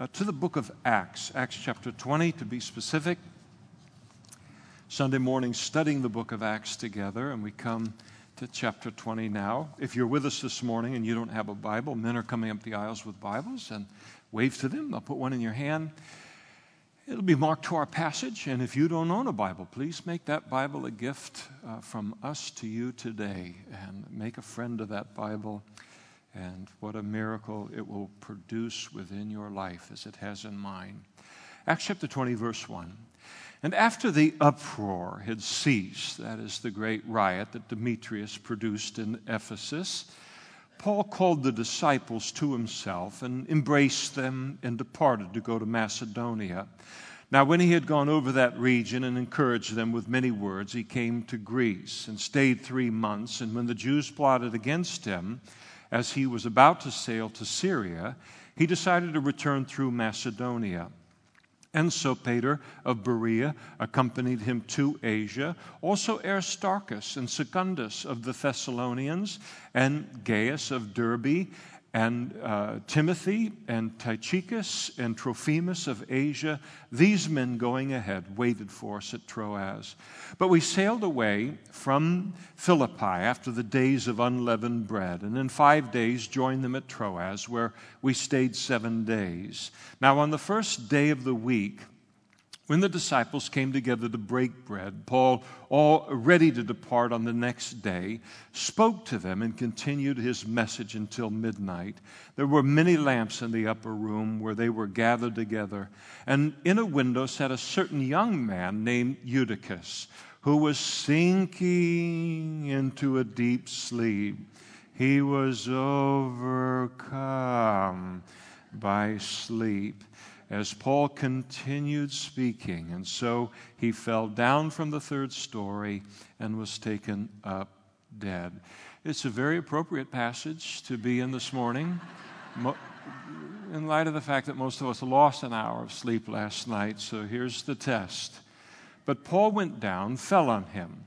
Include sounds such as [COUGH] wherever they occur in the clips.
uh, to the book of Acts, Acts chapter 20 to be specific. Sunday morning studying the book of Acts together, and we come to chapter 20 now. If you're with us this morning and you don't have a Bible, men are coming up the aisles with Bibles and wave to them. They'll put one in your hand. It'll be marked to our passage, and if you don't own a Bible, please make that Bible a gift uh, from us to you today and make a friend of that Bible. And what a miracle it will produce within your life as it has in mine. Acts chapter 20, verse 1. And after the uproar had ceased, that is the great riot that Demetrius produced in Ephesus, Paul called the disciples to himself and embraced them and departed to go to Macedonia. Now, when he had gone over that region and encouraged them with many words, he came to Greece and stayed three months. And when the Jews plotted against him, as he was about to sail to Syria, he decided to return through Macedonia. And Sopater of Berea accompanied him to Asia. Also Aristarchus and Secundus of the Thessalonians, and Gaius of Derbe, and uh, Timothy and Tychicus and Trophimus of Asia, these men going ahead waited for us at Troas. But we sailed away from Philippi after the days of unleavened bread, and in five days joined them at Troas, where we stayed seven days. Now, on the first day of the week, when the disciples came together to break bread, Paul, all ready to depart on the next day, spoke to them and continued his message until midnight. There were many lamps in the upper room where they were gathered together, and in a window sat a certain young man named Eutychus, who was sinking into a deep sleep. He was overcome by sleep as Paul continued speaking. And so he fell down from the third story and was taken up dead. It's a very appropriate passage to be in this morning. in light of the fact that most of us lost an hour of sleep last night, so here's the test. But Paul went down, fell on him,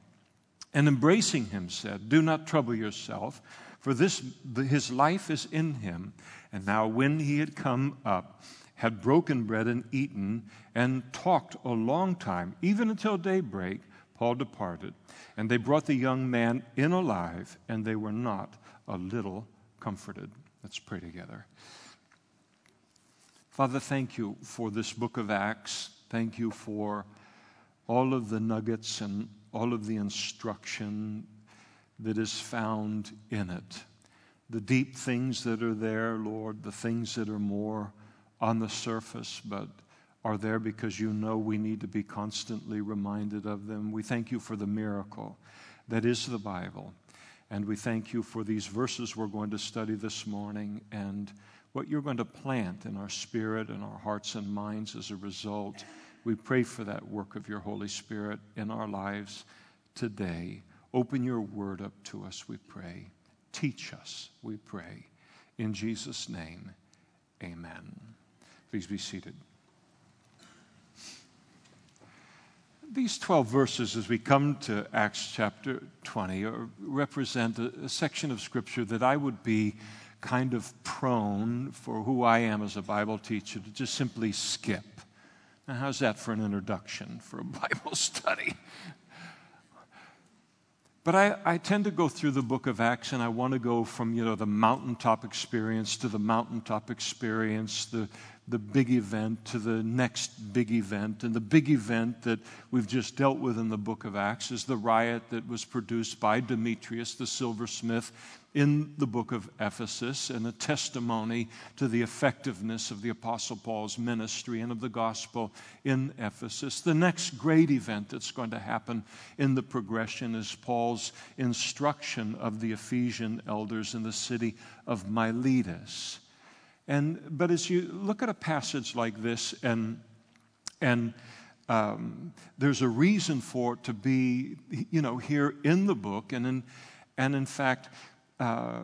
and embracing him said, Do not trouble yourself, for this, his life is in him. And now, when he had come up, had broken bread and eaten and talked a long time, even until daybreak, Paul departed. And they brought the young man in alive, and they were not a little comforted. Let's pray together. Father, thank you for this book of Acts. Thank you for all of the nuggets and all of the instruction that is found in it. The deep things that are there, Lord, the things that are more on the surface, but are there because you know we need to be constantly reminded of them. We thank you for the miracle that is the Bible. And we thank you for these verses we're going to study this morning and what you're going to plant in our spirit and our hearts and minds as a result. We pray for that work of your Holy Spirit in our lives today. Open your word up to us, we pray. Teach us, we pray. In Jesus' name, amen. Please be seated. These 12 verses, as we come to Acts chapter 20, represent a, a section of Scripture that I would be kind of prone for who I am as a Bible teacher to just simply skip. Now, how's that for an introduction for a [LAUGHS] Bible study? But I, I, tend to go through the book of Acts and I want to go from, you know, the mountaintop experience to the mountaintop experience, the, the big event to the next big event. And the big event that we've just dealt with in the book of Acts is the riot that was produced by Demetrius, the silversmith, in the book of Ephesus, and a testimony to the effectiveness of the Apostle Paul's ministry and of the gospel in Ephesus. The next great event that's going to happen in the progression is Paul's instruction of the Ephesian elders in the city of Miletus. And, but as you look at a passage like this, and, and um, there's a reason for it to be, you know, here in the book, and in, and in fact, uh,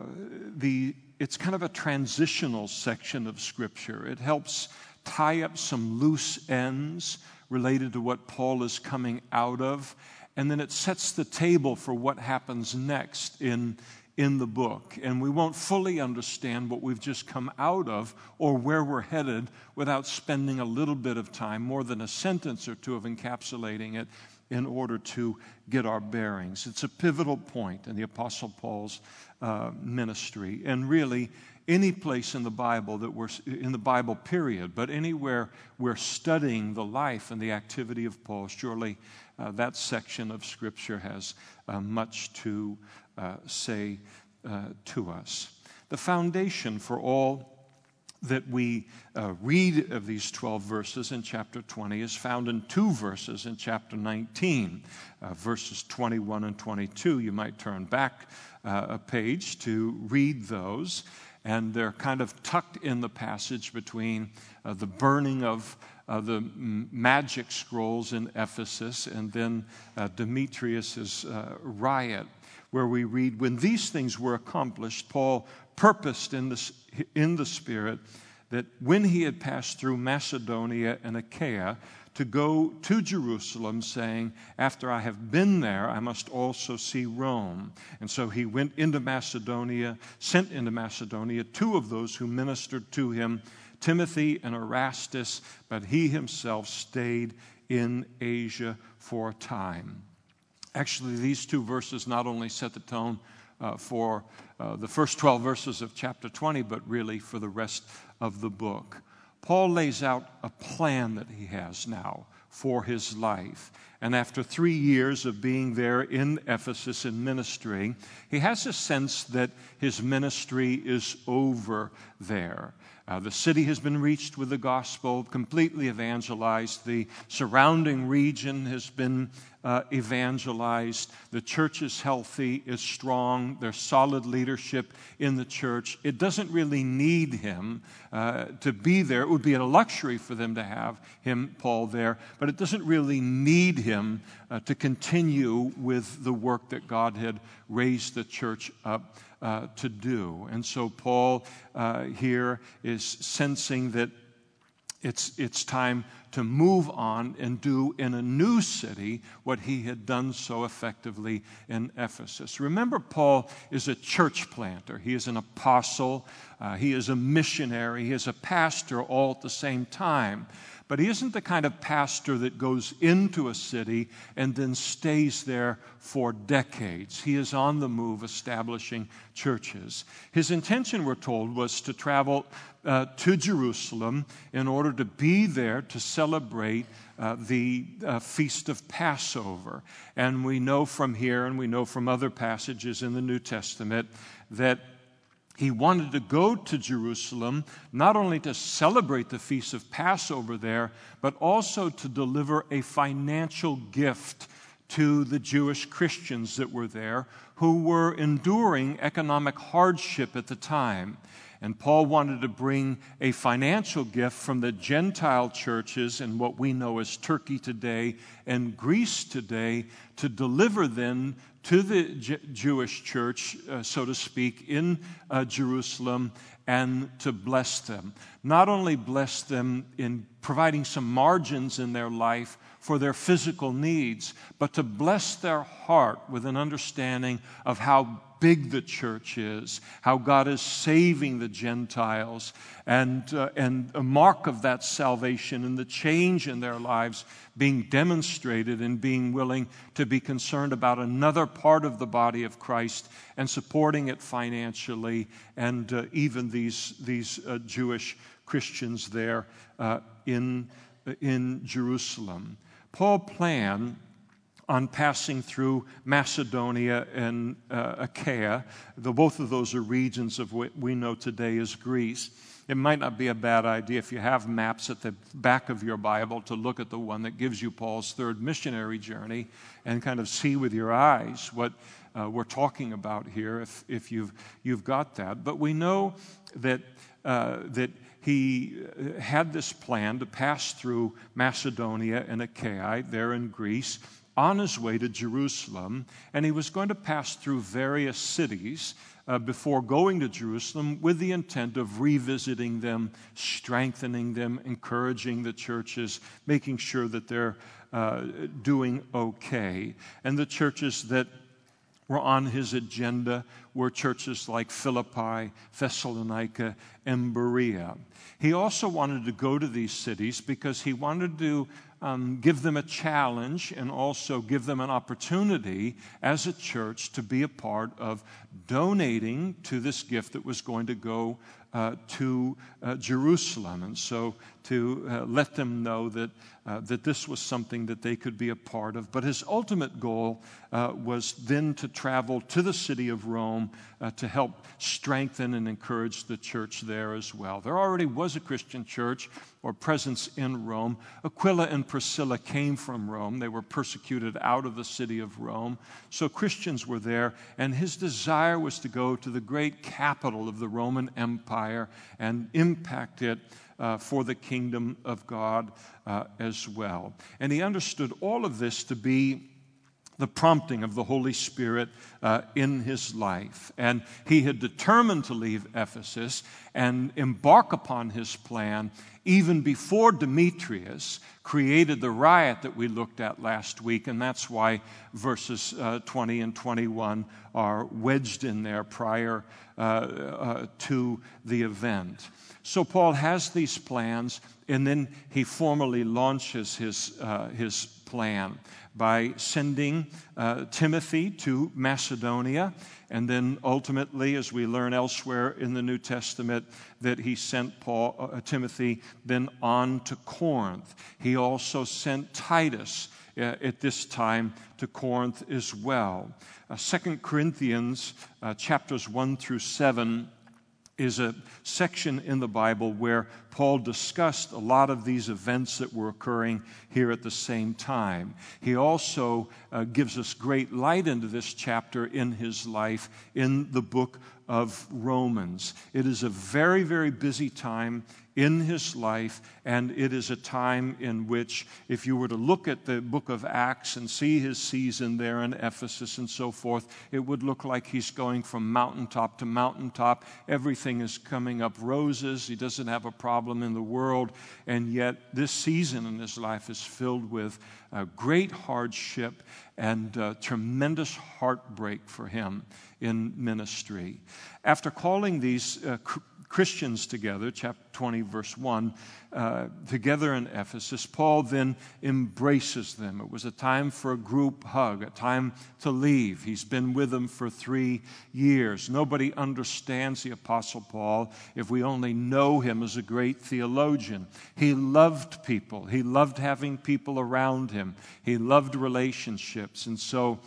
the, it's kind of a transitional section of Scripture. It helps tie up some loose ends related to what Paul is coming out of, and then it sets the table for what happens next in, in the book, and we won't fully understand what we've just come out of or where we're headed without spending a little bit of time, more than a sentence or two of encapsulating it, in order to get our bearings. It's a pivotal point in the Apostle Paul's uh, ministry, and really any place in the Bible that we're in the Bible period, but anywhere we're studying the life and the activity of Paul, surely uh, that section of Scripture has uh, much to say uh, to us. The foundation for all that we uh, read of these 12 verses in chapter 20 is found in two verses in chapter 19, uh, verses 21 and 22. You might turn back uh, a page to read those, and they're kind of tucked in the passage between uh, the burning of uh, the magic scrolls in Ephesus and then uh, Demetrius's riot where we read, When these things were accomplished, Paul purposed in the, in the Spirit that when he had passed through Macedonia and Achaia, to go to Jerusalem, saying, After I have been there, I must also see Rome. And so he went into Macedonia, sent into Macedonia two of those who ministered to him, Timothy and Erastus, but he himself stayed in Asia for a time. Actually, these two verses not only set the tone uh, for uh, the first 12 verses of chapter 20, but really for the rest of the book. Paul lays out a plan that he has now for his life. And after three years of being there in Ephesus and ministering, he has a sense that his ministry is over there. Uh, the city has been reached with the gospel, completely evangelized. The surrounding region has been uh, evangelized. The church is healthy, is strong. There's solid leadership in the church. It doesn't really need him uh, to be there. It would be a luxury for them to have him, Paul, there, but it doesn't really need him uh, to continue with the work that God had raised the church up uh, to do. And so Paul uh, here is sensing that it's, it's time to move on and do in a new city what he had done so effectively in Ephesus. Remember, Paul is a church planter, he is an apostle, uh, he is a missionary, he is a pastor all at the same time. But he isn't the kind of pastor that goes into a city and then stays there for decades. He is on the move establishing churches. His intention, we're told, was to travel uh, to Jerusalem in order to be there to celebrate uh, the uh, feast of Passover. And we know from here and we know from other passages in the New Testament that he wanted to go to Jerusalem not only to celebrate the feast of Passover there, but also to deliver a financial gift to the Jewish Christians that were there who were enduring economic hardship at the time. And Paul wanted to bring a financial gift from the Gentile churches in what we know as Turkey today and Greece today to deliver them to the J- Jewish church, uh, so to speak, in uh, Jerusalem and to bless them. Not only bless them in providing some margins in their life for their physical needs, but to bless their heart with an understanding of how big the church is, how God is saving the Gentiles, and, uh, and a mark of that salvation and the change in their lives being demonstrated and being willing to be concerned about another part of the body of Christ and supporting it financially, and uh, even these, these uh, Jewish Christians there uh, in, in Jerusalem. Paul planned on passing through Macedonia and uh, Achaia. Though both of those are regions of what we know today as Greece. It might not be a bad idea if you have maps at the back of your Bible to look at the one that gives you Paul's third missionary journey and kind of see with your eyes what uh, we're talking about here if, if you've, you've got that. But we know that, uh, that he uh, had this plan to pass through Macedonia and Achaia there in Greece on his way to Jerusalem, and he was going to pass through various cities uh, before going to Jerusalem with the intent of revisiting them, strengthening them, encouraging the churches, making sure that they're uh, doing okay. And the churches that were on his agenda were churches like Philippi, Thessalonica, and Berea. He also wanted to go to these cities because he wanted to um, give them a challenge and also give them an opportunity as a church to be a part of donating to this gift that was going to go uh, to uh, Jerusalem. And so to uh, let them know that, uh, that this was something that they could be a part of. But his ultimate goal uh, was then to travel to the city of Rome uh, to help strengthen and encourage the church there as well. There already was a Christian church or presence in Rome. Aquila and Priscilla came from Rome. They were persecuted out of the city of Rome. So Christians were there, and his desire was to go to the great capital of the Roman Empire and impact it. Uh, for the kingdom of God uh, as well. And he understood all of this to be the prompting of the Holy Spirit uh, in his life. And he had determined to leave Ephesus and embark upon his plan even before Demetrius created the riot that we looked at last week. And that's why verses uh, 20 and 21 are wedged in there prior uh, uh to the event. So Paul has these plans, and then he formally launches his, uh, his plan by sending uh, Timothy to Macedonia. And then ultimately, as we learn elsewhere in the New Testament, that he sent Paul, uh, Timothy then on to Corinth. He also sent Titus uh, at this time to Corinth as well. Uh, Second Corinthians uh, chapters 1 through 7 is a section in the Bible where Paul discussed a lot of these events that were occurring here at the same time. He also uh, gives us great light into this chapter in his life in the book of Romans. It is a very, very busy time in his life, and it is a time in which, if you were to look at the book of Acts and see his season there in Ephesus and so forth, it would look like he's going from mountaintop to mountaintop. Everything is coming up roses. He doesn't have a problem in the world, and yet this season in his life is filled with great hardship and tremendous heartbreak for him in ministry. After calling these uh, Christians together, chapter 20, verse 1, uh, together in Ephesus, Paul then embraces them. It was a time for a group hug, a time to leave. He's been with them for three years. Nobody understands the Apostle Paul if we only know him as a great theologian. He loved people, he loved having people around him, he loved relationships. And so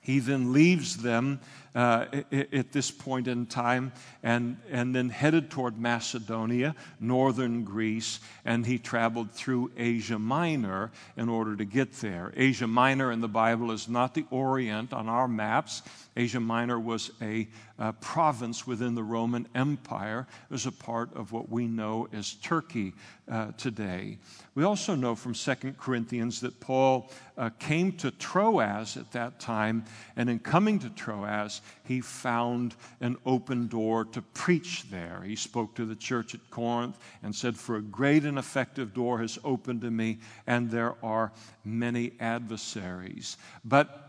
he then leaves them uh, at this point in time and, and then headed toward Macedonia, northern Greece, and he traveled through Asia Minor in order to get there. Asia Minor in the Bible is not the Orient on our maps. Asia Minor was a, a province within the Roman Empire. It was a part of what we know as Turkey uh, today. We also know from 2 Corinthians that Paul uh, came to Troas at that time, and in coming to Troas, he found an open door to preach there. He spoke to the church at Corinth and said, For a great and effective door has opened to me, and there are many adversaries. But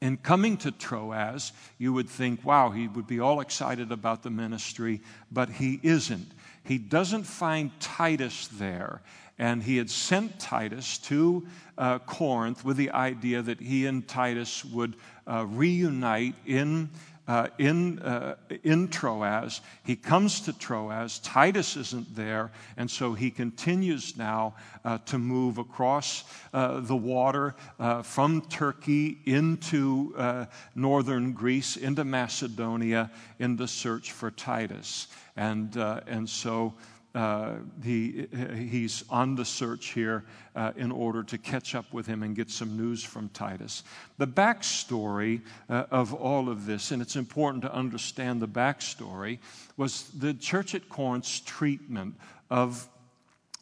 in coming to Troas, you would think, wow, he would be all excited about the ministry, but he isn't. He doesn't find Titus there. And he had sent Titus to uh, Corinth with the idea that he and Titus would uh, reunite in uh, in, uh, in Troas. He comes to Troas. Titus isn't there, and so he continues now uh, to move across uh, the water uh, from Turkey into uh, northern Greece, into Macedonia, in the search for Titus. And, and so uh, he, he's on the search here uh, in order to catch up with him and get some news from Titus. The backstory uh, of all of this, and it's important to understand the backstory, was the church at Corinth's treatment of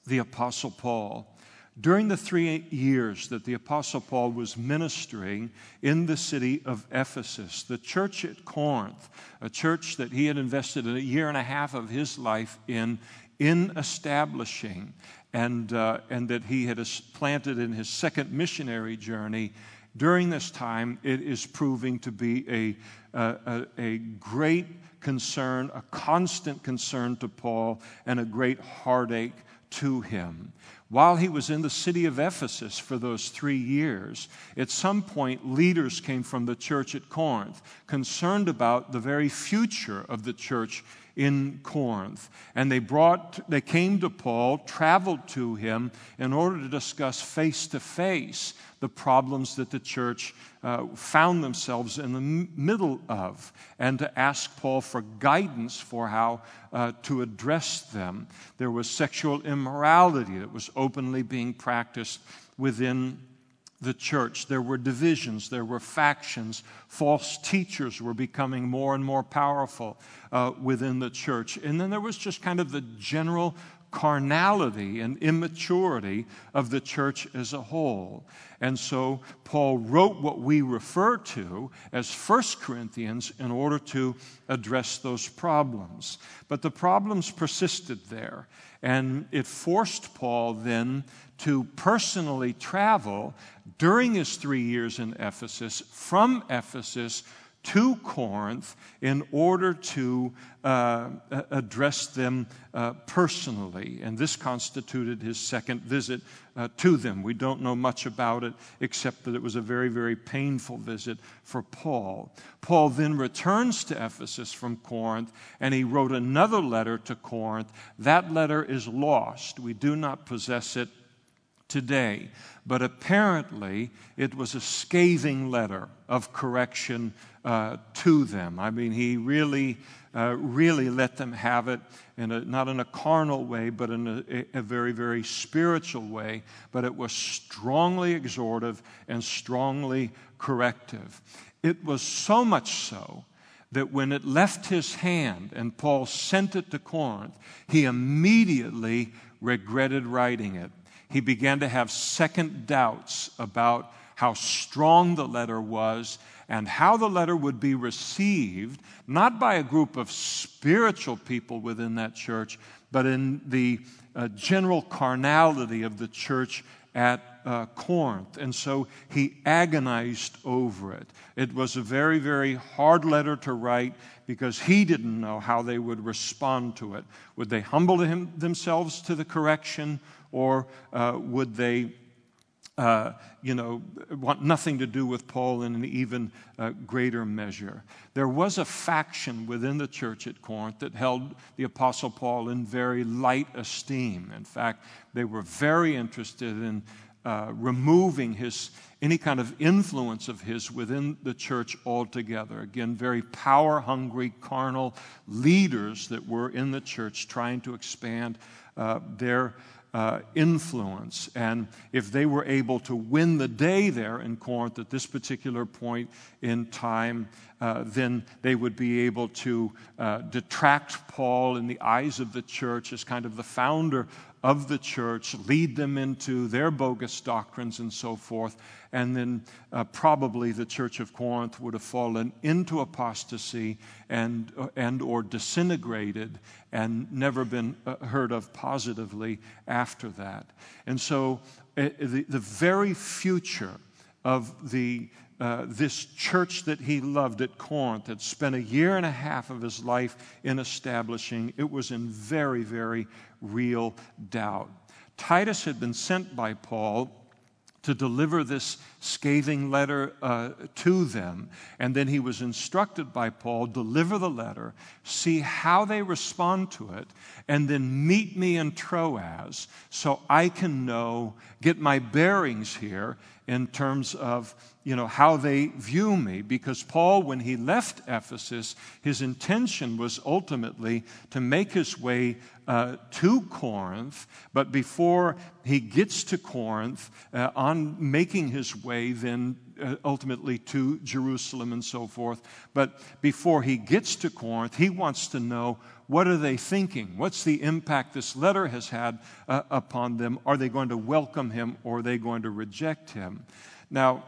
the Apostle Paul. During the three years that the Apostle Paul was ministering in the city of Ephesus, the church at Corinth, a church that he had invested a year and a half of his life in, in establishing, and, uh, and that he had planted in his second missionary journey during this time, it is proving to be a, a, a great concern, a constant concern to Paul, and a great heartache to him. While he was in the city of Ephesus for those three years, at some point, leaders came from the church at Corinth concerned about the very future of the church in Corinth. And they brought, they came to Paul, traveled to him in order to discuss face to face the problems that the church uh, found themselves in the m- middle of and to ask Paul for guidance for how uh, to address them. There was sexual immorality that was openly being practiced within the church. There were divisions, there were factions. False teachers were becoming more and more powerful uh, within the church. And then there was just kind of the general carnality and immaturity of the church as a whole. And so Paul wrote what we refer to as 1 Corinthians in order to address those problems. But the problems persisted there, and it forced Paul then to personally travel during his three years in Ephesus from Ephesus to Corinth in order to uh, address them uh, personally. And this constituted his second visit uh, to them. We don't know much about it except that it was a very, very painful visit for Paul. Paul then returns to Ephesus from Corinth and he wrote another letter to Corinth. That letter is lost. We do not possess it today. But apparently, it was a scathing letter of correction uh, to them. I mean, he really, uh, really let them have it in a, not in a carnal way, but in a, a very, very spiritual way. But it was strongly exhortive and strongly corrective. It was so much so that when it left his hand and Paul sent it to Corinth, he immediately regretted writing it. He began to have second doubts about how strong the letter was and how the letter would be received, not by a group of spiritual people within that church, but in the uh, general carnality of the church at uh, Corinth. And so he agonized over it. It was a very, very hard letter to write because he didn't know how they would respond to it. Would they humble him, themselves to the correction, or uh, would they uh, you know, want nothing to do with Paul in an even uh, greater measure. There was a faction within the church at Corinth that held the Apostle Paul in very light esteem. In fact, they were very interested in uh, removing his any kind of influence of his within the church altogether. Again, very power hungry, carnal leaders that were in the church trying to expand uh, their uh, influence. And if they were able to win the day there in Corinth at this particular point in time, uh, then they would be able to uh, detract Paul in the eyes of the church as kind of the founder of the church, lead them into their bogus doctrines and so forth. And then uh, probably the church of Corinth would have fallen into apostasy and, uh, and or disintegrated and never been uh, heard of positively after that. And so uh, the, the very future of the uh, this church that he loved at Corinth had spent a year and a half of his life in establishing, it was in very, very real doubt. Titus had been sent by Paul to deliver this scathing letter uh, to them. And then he was instructed by Paul deliver the letter, see how they respond to it, and then meet me in Troas so I can know, get my bearings here in terms of you know how they view me because paul when he left ephesus his intention was ultimately to make his way uh, to corinth but before he gets to corinth uh, on making his way then uh, ultimately to jerusalem and so forth. But before he gets to corinth he wants to know what are they thinking? What's the impact this letter has had uh, upon them? Are they going to welcome him or are they going to reject him? Now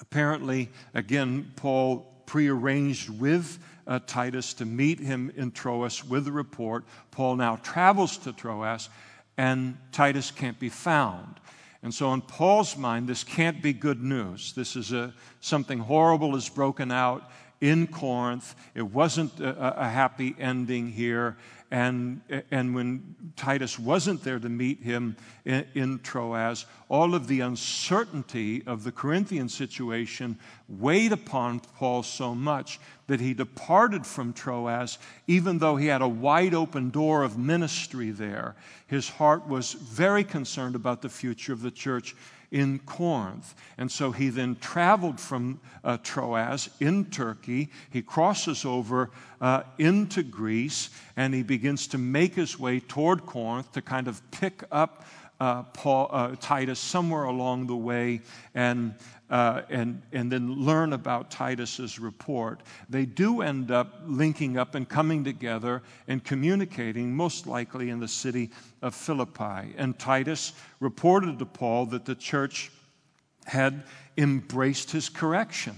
Apparently, again, Paul prearranged with uh, Titus to meet him in Troas with the report. Paul now travels to Troas, and Titus can't be found. And so, in Paul's mind, this can't be good news. This is a, something horrible has broken out in Corinth. It wasn't a, a happy ending here. And, and when Titus wasn't there to meet him in, in, Troas, all of the uncertainty of the Corinthian situation weighed upon Paul so much that he departed from Troas, even though he had a wide open door of ministry there. His heart was very concerned about the future of the church in Corinth. And so he then traveled from uh, Troas in Turkey. He crosses over uh, into Greece and he begins to make his way toward Corinth to kind of pick up uh, Paul, uh, Titus somewhere along the way and, uh, and, and then learn about Titus's report. They do end up linking up and coming together and communicating, most likely in the city of Philippi. And Titus reported to Paul that the church had embraced his correction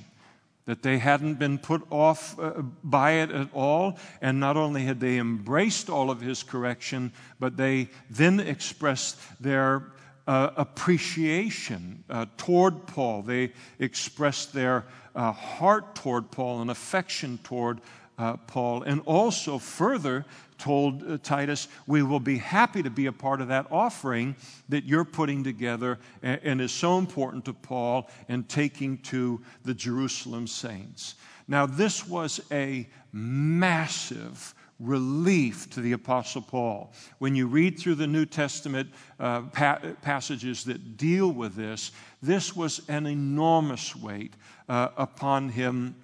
that they hadn't been put off uh, by it at all. And not only had they embraced all of his correction, but they then expressed their uh, appreciation uh, toward Paul. They expressed their uh, heart toward Paul and affection toward uh, Paul, and also further told uh, Titus, We will be happy to be a part of that offering that you're putting together and, and is so important to Paul and taking to the Jerusalem saints. Now, this was a massive relief to the Apostle Paul. When you read through the New Testament uh, pa- passages that deal with this, this was an enormous weight uh, upon him.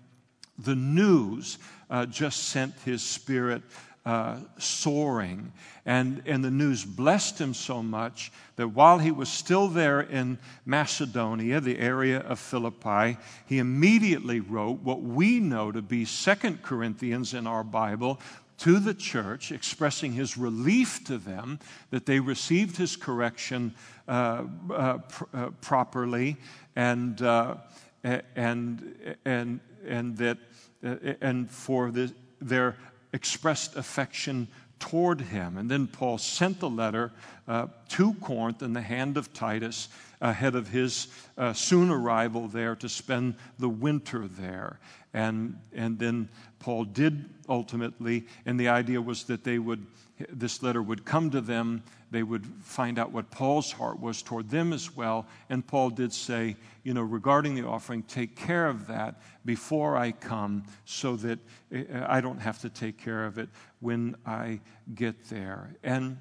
The news uh, just sent his spirit uh, soaring. And, and the news blessed him so much that while he was still there in Macedonia, the area of Philippi, he immediately wrote what we know to be Second Corinthians in our Bible to the church, expressing his relief to them that they received his correction uh, uh, pr- uh, properly and, uh, and, and, and that uh, and for the, their expressed affection toward him. And then Paul sent the letter uh, to Corinth in the hand of Titus ahead of his soon arrival there to spend the winter there. And, and then Paul did ultimately, and the idea was that they would, this letter would come to them, they would find out what Paul's heart was toward them as well. And Paul did say, you know, regarding the offering, take care of that before I come so that uh, I don't have to take care of it when I get there. And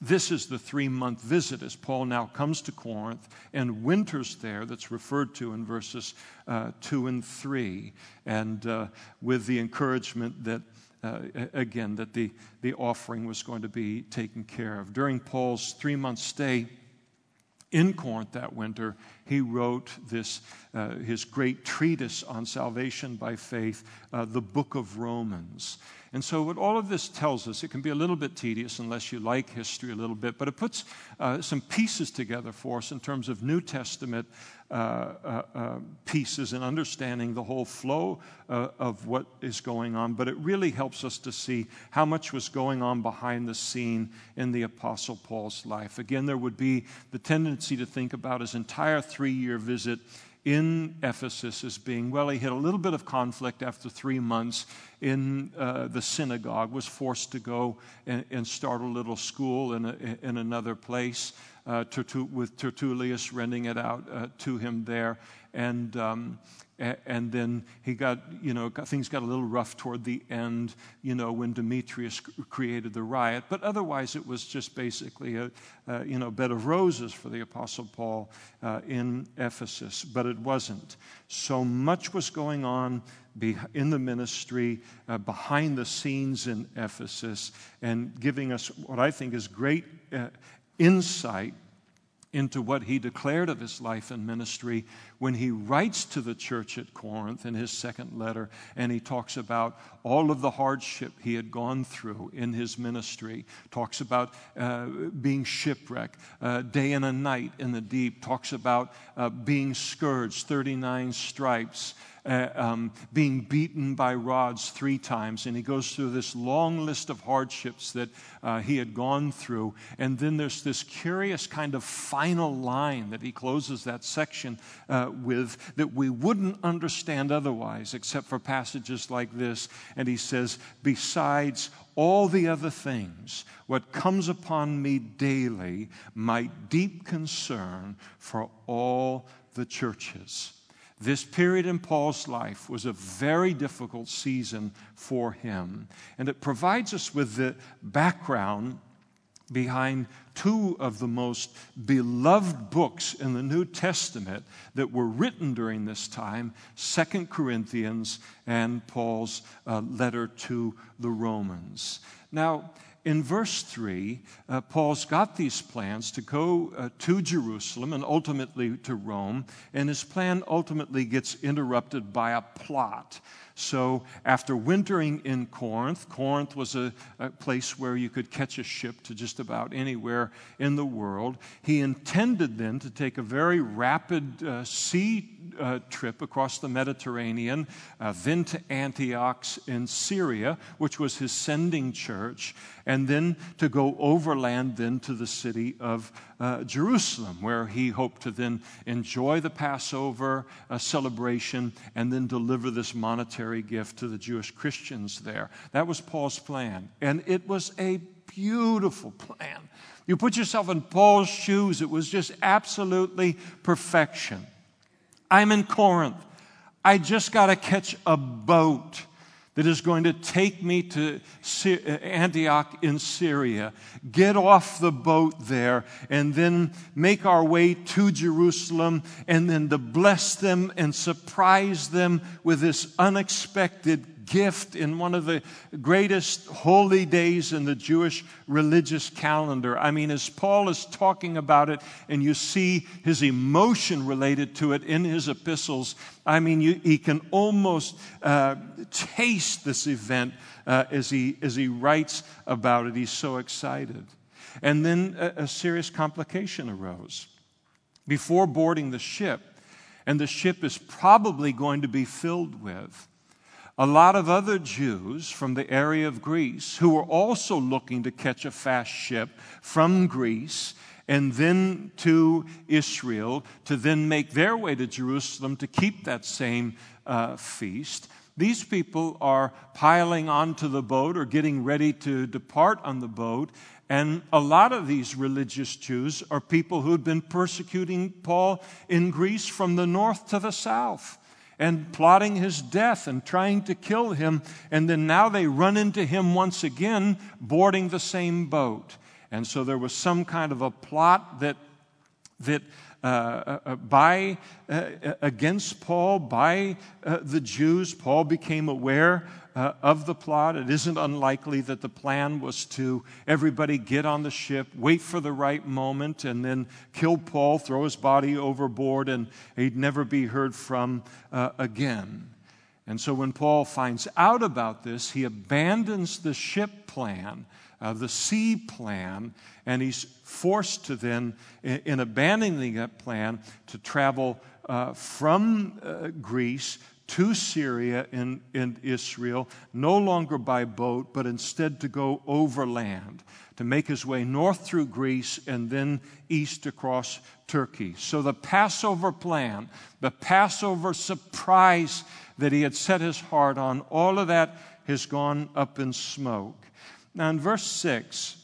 this is the three month visit as Paul now comes to Corinth and winters there, that's referred to in verses uh, 2 and 3, and uh, with the encouragement that. Uh, again, that the, the offering was going to be taken care of. During Paul's three month stay in Corinth that winter, he wrote this, uh, his great treatise on salvation by faith, uh, the book of Romans. And so, what all of this tells us, it can be a little bit tedious unless you like history a little bit, but it puts uh, some pieces together for us in terms of New Testament uh, uh, uh pieces and understanding the whole flow uh, of what is going on. But it really helps us to see how much was going on behind the scene in the Apostle Paul's life. Again, there would be the tendency to think about his entire three year visit in Ephesus as being, well, he had a little bit of conflict after three months in uh, the synagogue, was forced to go and, and start a little school in, a, in another place, uh, with Tertullius renting it out uh, to him there. And, um, and then he got, you know, things got a little rough toward the end, you know, when Demetrius created the riot. But otherwise, it was just basically a, you know, bed of roses for the Apostle Paul uh, in Ephesus. But it wasn't. So much was going on in the ministry, uh, behind the scenes in Ephesus, and giving us what I think is great uh, insight into what he declared of his life and ministry when he writes to the church at Corinth in his second letter, and he talks about all of the hardship he had gone through in his ministry, talks about uh, being shipwrecked, uh, day and a night in the deep, talks about uh, being scourged, 39 stripes. Uh, um, being beaten by rods three times. And he goes through this long list of hardships that uh, he had gone through. And then there's this curious kind of final line that he closes that section uh, with that we wouldn't understand otherwise, except for passages like this. And he says, Besides all the other things, what comes upon me daily, my deep concern for all the churches. This period in Paul's life was a very difficult season for him, and it provides us with the background behind two of the most beloved books in the New Testament that were written during this time Second Corinthians and Paul's uh, letter to the Romans. Now, in verse 3, uh, Paul's got these plans to go uh, to Jerusalem and ultimately to Rome, and his plan ultimately gets interrupted by a plot. So, after wintering in Corinth, Corinth was a, a, place where you could catch a ship to just about anywhere in the world. He intended then to take a very rapid uh, sea uh, trip across the Mediterranean, uh, then to Antioch in Syria, which was his sending church, and then to go overland then to the city of uh, Jerusalem, where he hoped to then enjoy the Passover celebration and then deliver this monetary gift to the Jewish Christians there. That was Paul's plan, and it was a beautiful plan. You put yourself in Paul's shoes, it was just absolutely perfection. I'm in Corinth. I just got to catch a boat that is going to take me to uh, Antioch in Syria, get off the boat there, and then make our way to Jerusalem, and then to bless them and surprise them with this unexpected gift in one of the greatest holy days in the Jewish religious calendar. I mean, as Paul is talking about it, and you see his emotion related to it in his epistles, I mean, you, he can almost uh, taste this event uh, as, he, as he writes about it. He's so excited. And then a, a serious complication arose. Before boarding the ship, and the ship is probably going to be filled with a lot of other Jews from the area of Greece who were also looking to catch a fast ship from Greece and then to Israel to then make their way to Jerusalem to keep that same uh, feast. These people are piling onto the boat or getting ready to depart on the boat. And a lot of these religious Jews are people who'd been persecuting Paul in Greece from the north to the south and plotting his death and trying to kill him. And then now they run into him once again, boarding the same boat. And so there was some kind of a plot that, that uh, uh, uh by, uh, against Paul by uh, the Jews. Paul became aware uh, of the plot. It isn't unlikely that the plan was to everybody get on the ship, wait for the right moment, and then kill Paul, throw his body overboard, and he'd never be heard from uh, again. And so when Paul finds out about this, he abandons the ship plan, uh, the sea plan, and he's forced to then, in, in abandoning that plan, to travel uh, from uh, Greece to Syria in, in Israel, no longer by boat, but instead to go overland, to make his way north through Greece and then east across Turkey. So the Passover plan, the Passover surprise that he had set his heart on, all of that has gone up in smoke. Now, in verse 6,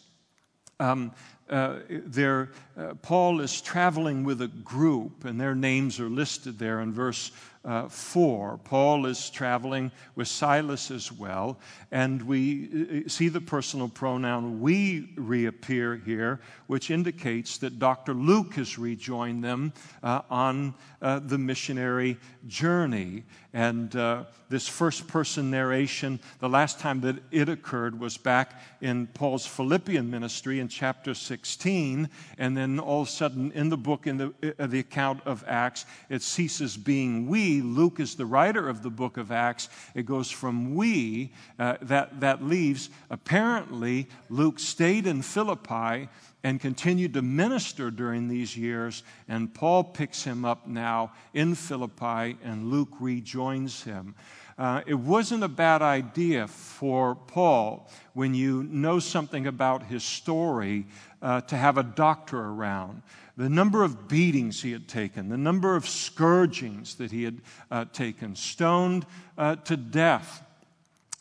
um, uh, there, uh, Paul is traveling with a group, and their names are listed there in verse uh, 4. Paul is traveling with Silas as well, and we uh, see the personal pronoun we reappear here, which indicates that Dr. Luke has rejoined them uh, on uh, the missionary journey. And uh, this first person narration, the last time that it occurred was back in Paul's Philippian ministry in chapter 16. And then all of a sudden, in the book, in the, uh, the account of Acts, it ceases being we we, Luke is the writer of the book of Acts. It goes from we, uh, that, that leaves. Apparently, Luke stayed in Philippi and continued to minister during these years. And Paul picks him up now in Philippi, and Luke rejoins him. Uh, it wasn't a bad idea for Paul, when you know something about his story, uh, to have a doctor around. The number of beatings he had taken, the number of scourgings that he had uh, taken, stoned uh, to death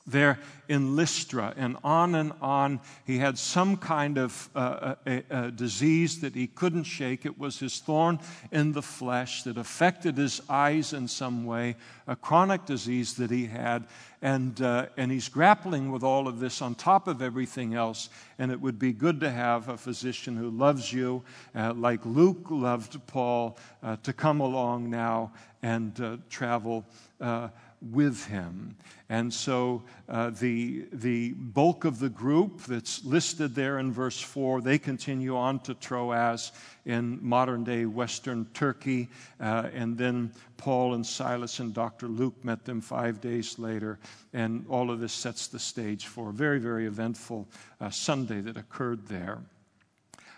there in Lystra, and on and on. He had some kind of uh, a, a disease that he couldn't shake. It was his thorn in the flesh that affected his eyes in some way, a chronic disease that he had. And, uh, and he's grappling with all of this on top of everything else. And it would be good to have a physician who loves you, uh, like Luke loved Paul, uh, to come along now and uh, travel uh, with him. And so uh, the, the bulk of the group that's listed there in verse 4, they continue on to Troas in modern day Western Turkey. Uh, and then Paul and Silas and Dr. Luke met them five days later. And all of this sets the stage for a very, very eventful uh, Sunday that occurred there.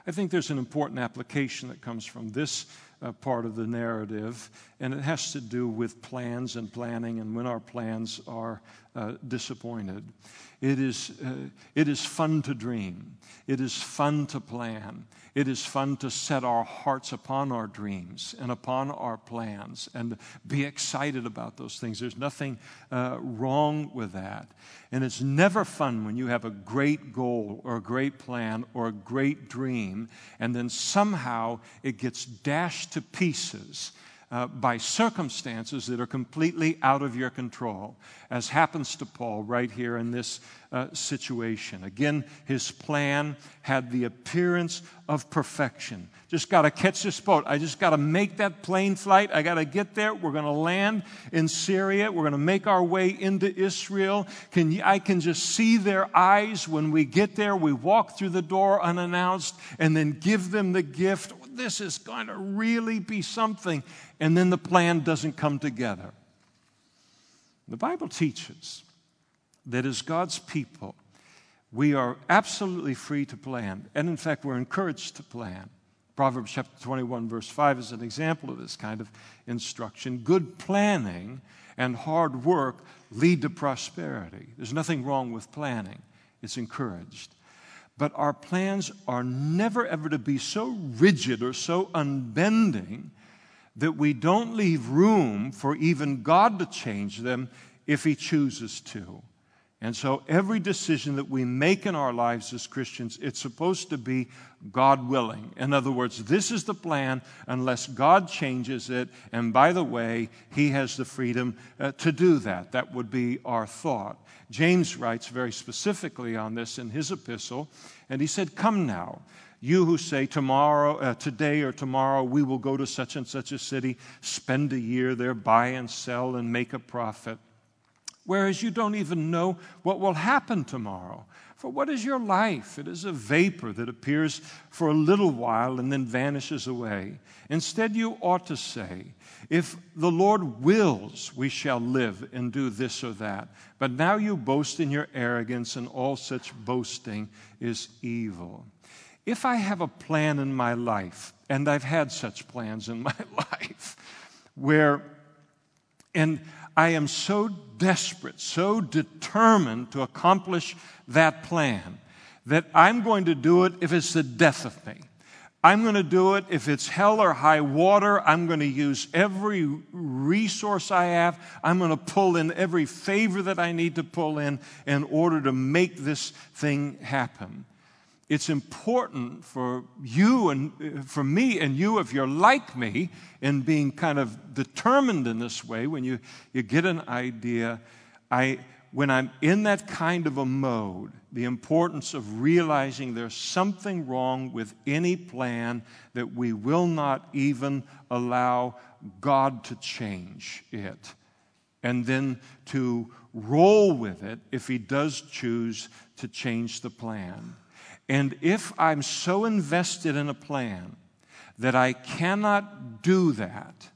I think there's an important application that comes from this uh, part of the narrative, and it has to do with plans and planning and when our plans are uh, disappointed. It is, uh, it is fun to dream, it is fun to plan, it is fun to set our hearts upon our dreams and upon our plans and be excited about those things. There's nothing uh, wrong with that. And it's never fun when you have a great goal or a great plan or a great dream, and then somehow it gets dashed to pieces uh, by circumstances that are completely out of your control, as happens to Paul right here in this uh, situation. Again, his plan had the appearance of perfection. Just got to catch this boat. I just got to make that plane flight. I got to get there. We're going to land in Syria. We're going to make our way into Israel. Can you, I can just see their eyes when we get there. We walk through the door unannounced and then give them the gift this is going to really be something. And then the plan doesn't come together. The Bible teaches that as God's people, we are absolutely free to plan. And in fact, we're encouraged to plan. Proverbs chapter 21, verse 5 is an example of this kind of instruction. Good planning and hard work lead to prosperity. There's nothing wrong with planning, it's encouraged. But our plans are never ever to be so rigid or so unbending that we don't leave room for even God to change them if He chooses to. And so every decision that we make in our lives as Christians, it's supposed to be God willing. In other words, this is the plan unless God changes it. And by the way, He has the freedom uh, to do that. That would be our thought. James writes very specifically on this in his epistle, and he said, Come now. You who say tomorrow, uh, today or tomorrow, we will go to such and such a city, spend a year there, buy and sell, and make a profit whereas you don't even know what will happen tomorrow. For what is your life? It is a vapor that appears for a little while and then vanishes away. Instead, you ought to say, If the Lord wills, we shall live and do this or that. But now you boast in your arrogance, and all such boasting is evil. If I have a plan in my life, and I've had such plans in my [LAUGHS] life, where, and I am so desperate, so determined to accomplish that plan that I'm going to do it if it's the death of me. I'm going to do it if it's hell or high water. I'm going to use every resource I have. I'm going to pull in every favor that I need to pull in in order to make this thing happen it's important for you and uh, for me and you, if you're like me, in being kind of determined in this way, when you, you get an idea, I, when I'm in that kind of a mode, the importance of realizing there's something wrong with any plan that we will not even allow God to change it. And then to roll with it if He does choose to change the plan. And if I'm so invested in a plan that I cannot do that,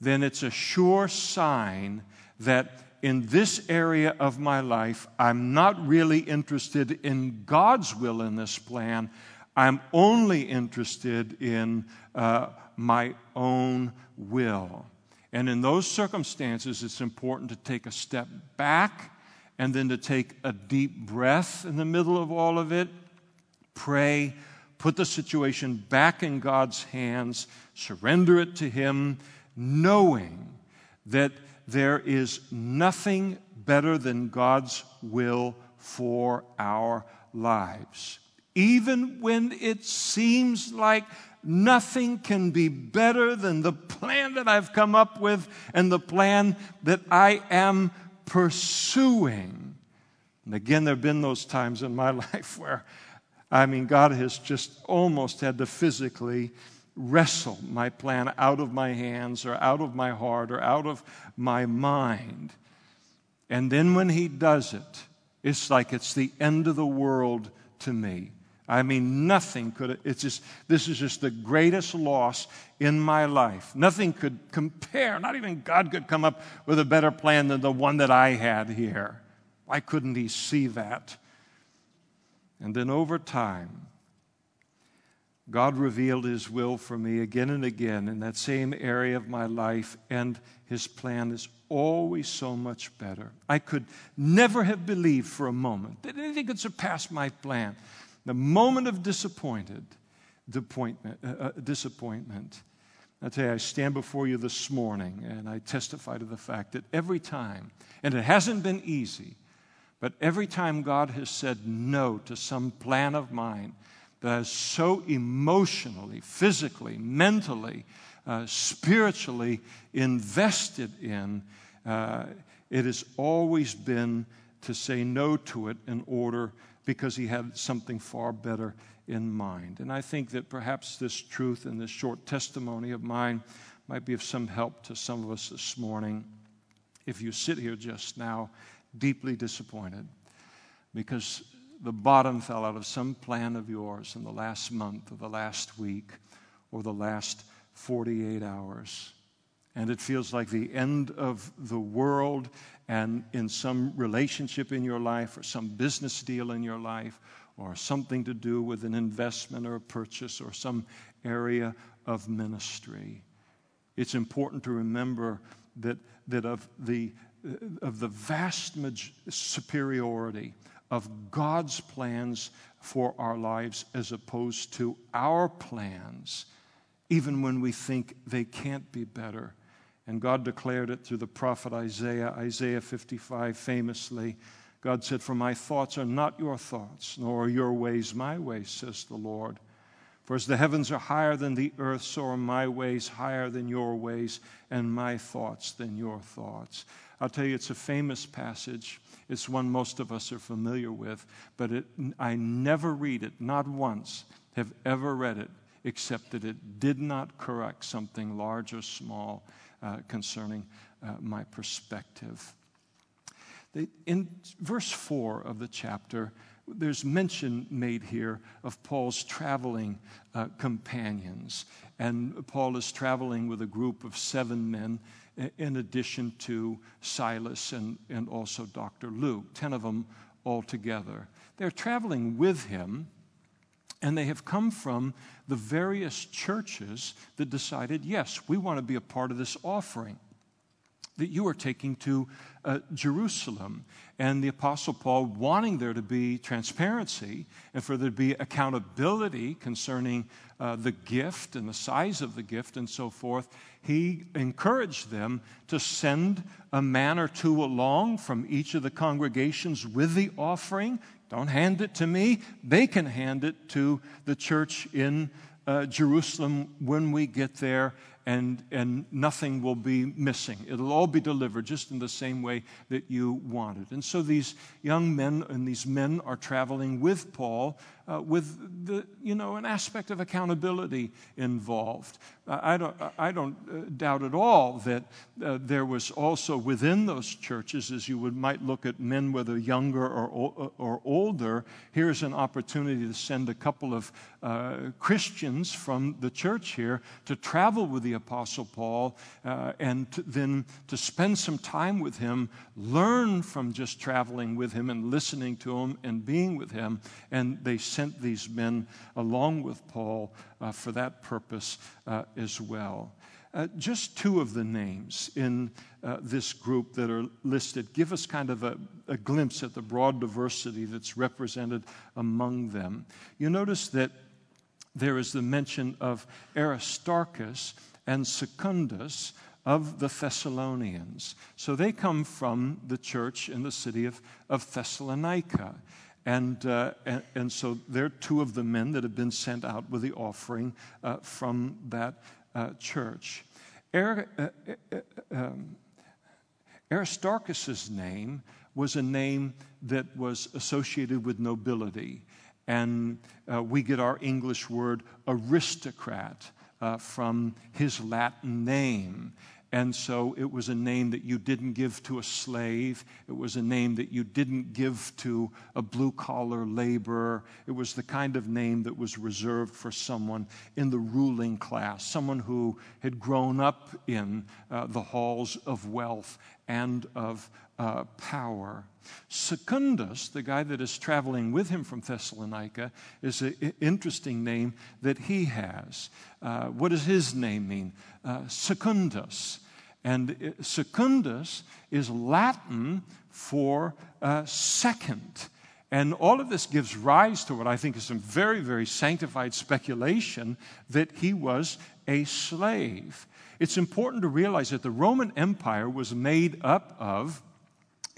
then it's a sure sign that in this area of my life, I'm not really interested in God's will in this plan. I'm only interested in uh, my own will. And in those circumstances, it's important to take a step back and then to take a deep breath in the middle of all of it, pray, put the situation back in God's hands, surrender it to Him, knowing that there is nothing better than God's will for our lives. Even when it seems like nothing can be better than the plan that I've come up with and the plan that I am pursuing. And again, there have been those times in my [LAUGHS] life where, I mean, God has just almost had to physically wrestle my plan out of my hands or out of my heart or out of my mind. And then when He does it, it's like it's the end of the world to me. I mean, nothing could, it's just, this is just the greatest loss in my life. Nothing could compare, not even God could come up with a better plan than the one that I had here. Why couldn't He see that? And then over time, God revealed His will for me again and again in that same area of my life, and His plan is always so much better. I could never have believed for a moment that anything could surpass my plan. The moment of disappointed, disappointment, uh, uh, disappointment. I tell you, I stand before you this morning and I testify to the fact that every time, and it hasn't been easy, but every time God has said no to some plan of mine that I was so emotionally, physically, mentally, uh, spiritually invested in, uh, it has always been to say no to it in order because he had something far better in mind. And I think that perhaps this truth and this short testimony of mine might be of some help to some of us this morning. If you sit here just now deeply disappointed because the bottom fell out of some plan of yours in the last month or the last week or the last 48 hours. And it feels like the end of the world and in some relationship in your life or some business deal in your life or something to do with an investment or a purchase or some area of ministry. It's important to remember that, that of, the, of the vast superiority of God's plans for our lives as opposed to our plans, even when we think they can't be better and God declared it through the prophet Isaiah, Isaiah 55 famously. God said, For my thoughts are not your thoughts, nor are your ways my ways, says the Lord. For as the heavens are higher than the earth, so are my ways higher than your ways, and my thoughts than your thoughts. I'll tell you, it's a famous passage. It's one most of us are familiar with, but it, I never read it, not once have ever read it, except that it did not correct something large or small uh, concerning uh, my perspective. in verse 4 of the chapter, there's mention made here of Paul's traveling uh, companions. And Paul is traveling with a group of seven men, in addition to Silas and, and also Dr. Luke, 10 of them altogether. They're traveling with him and they have come from the various churches that decided, yes, we want to be a part of this offering that you are taking to uh, Jerusalem. And the Apostle Paul, wanting there to be transparency and for there to be accountability concerning uh, the gift and the size of the gift and so forth, he encouraged them to send a man or two along from each of the congregations with the offering. Don't hand it to me. They can hand it to the church in uh, Jerusalem when we get there and, and nothing will be missing. It'll all be delivered just in the same way that you wanted. And so these young men and these men are traveling with Paul uh, with the, you know, an aspect of accountability involved. I don't, I don't uh, doubt at all that uh, there was also within those churches, as you would, might look at men whether younger or, or older, here's an opportunity to send a couple of uh, Christians from the church here to travel with the Apostle Paul uh, and to, then to spend some time with him, learn from just traveling with him and listening to him and being with him. And they sent these men along with Paul uh, for that purpose uh, as well. Uh, just two of the names in uh, this group that are listed give us kind of a, a, glimpse at the broad diversity that's represented among them. You notice that there is the mention of Aristarchus and Secundus of the Thessalonians. So they come from the church in the city of, of Thessalonica. And, uh, and, and, so they're two of the men that have been sent out with the offering uh, from that uh, church. Uh, um, Aristarchus' name was a name that was associated with nobility. And we get our English word aristocrat from his Latin name. And so it was a name that you didn't give to a slave. It was a name that you didn't give to a blue collar laborer. It was the kind of name that was reserved for someone in the ruling class, someone who had grown up in uh, the halls of wealth and of uh, power. Secundus, the guy that is traveling with him from Thessalonica, is an interesting name that he has. Uh, what does his name mean? Uh, Secundus. And Secundus is Latin for uh, second. And all of this gives rise to what I think is some very, very sanctified speculation that he was a slave. It's important to realize that the Roman Empire was made up of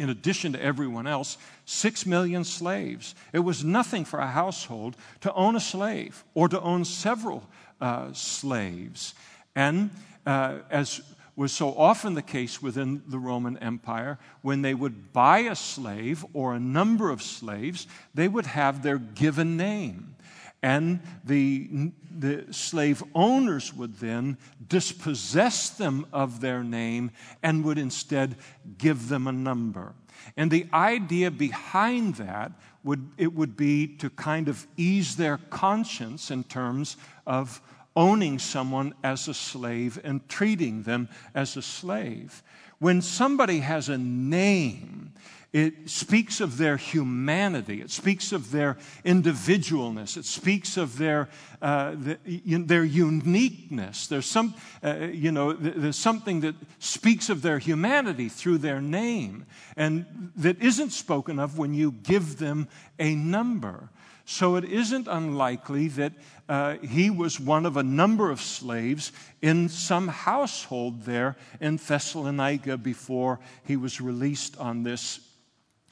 in addition to everyone else, six million slaves. It was nothing for a household to own a slave or to own several uh, slaves. And uh, as was so often the case within the Roman Empire, when they would buy a slave or a number of slaves, they would have their given name. And the, the slave owners would then dispossess them of their name and would instead give them a number. And the idea behind that would it would be to kind of ease their conscience in terms of owning someone as a slave and treating them as a slave. When somebody has a name, it speaks of their humanity. It speaks of their individualness. It speaks of their, uh, the, their uniqueness. There's, some, uh, you know, there's something that speaks of their humanity through their name and that isn't spoken of when you give them a number. So it isn't unlikely that uh, he was one of a number of slaves in some household there in Thessalonica before he was released on this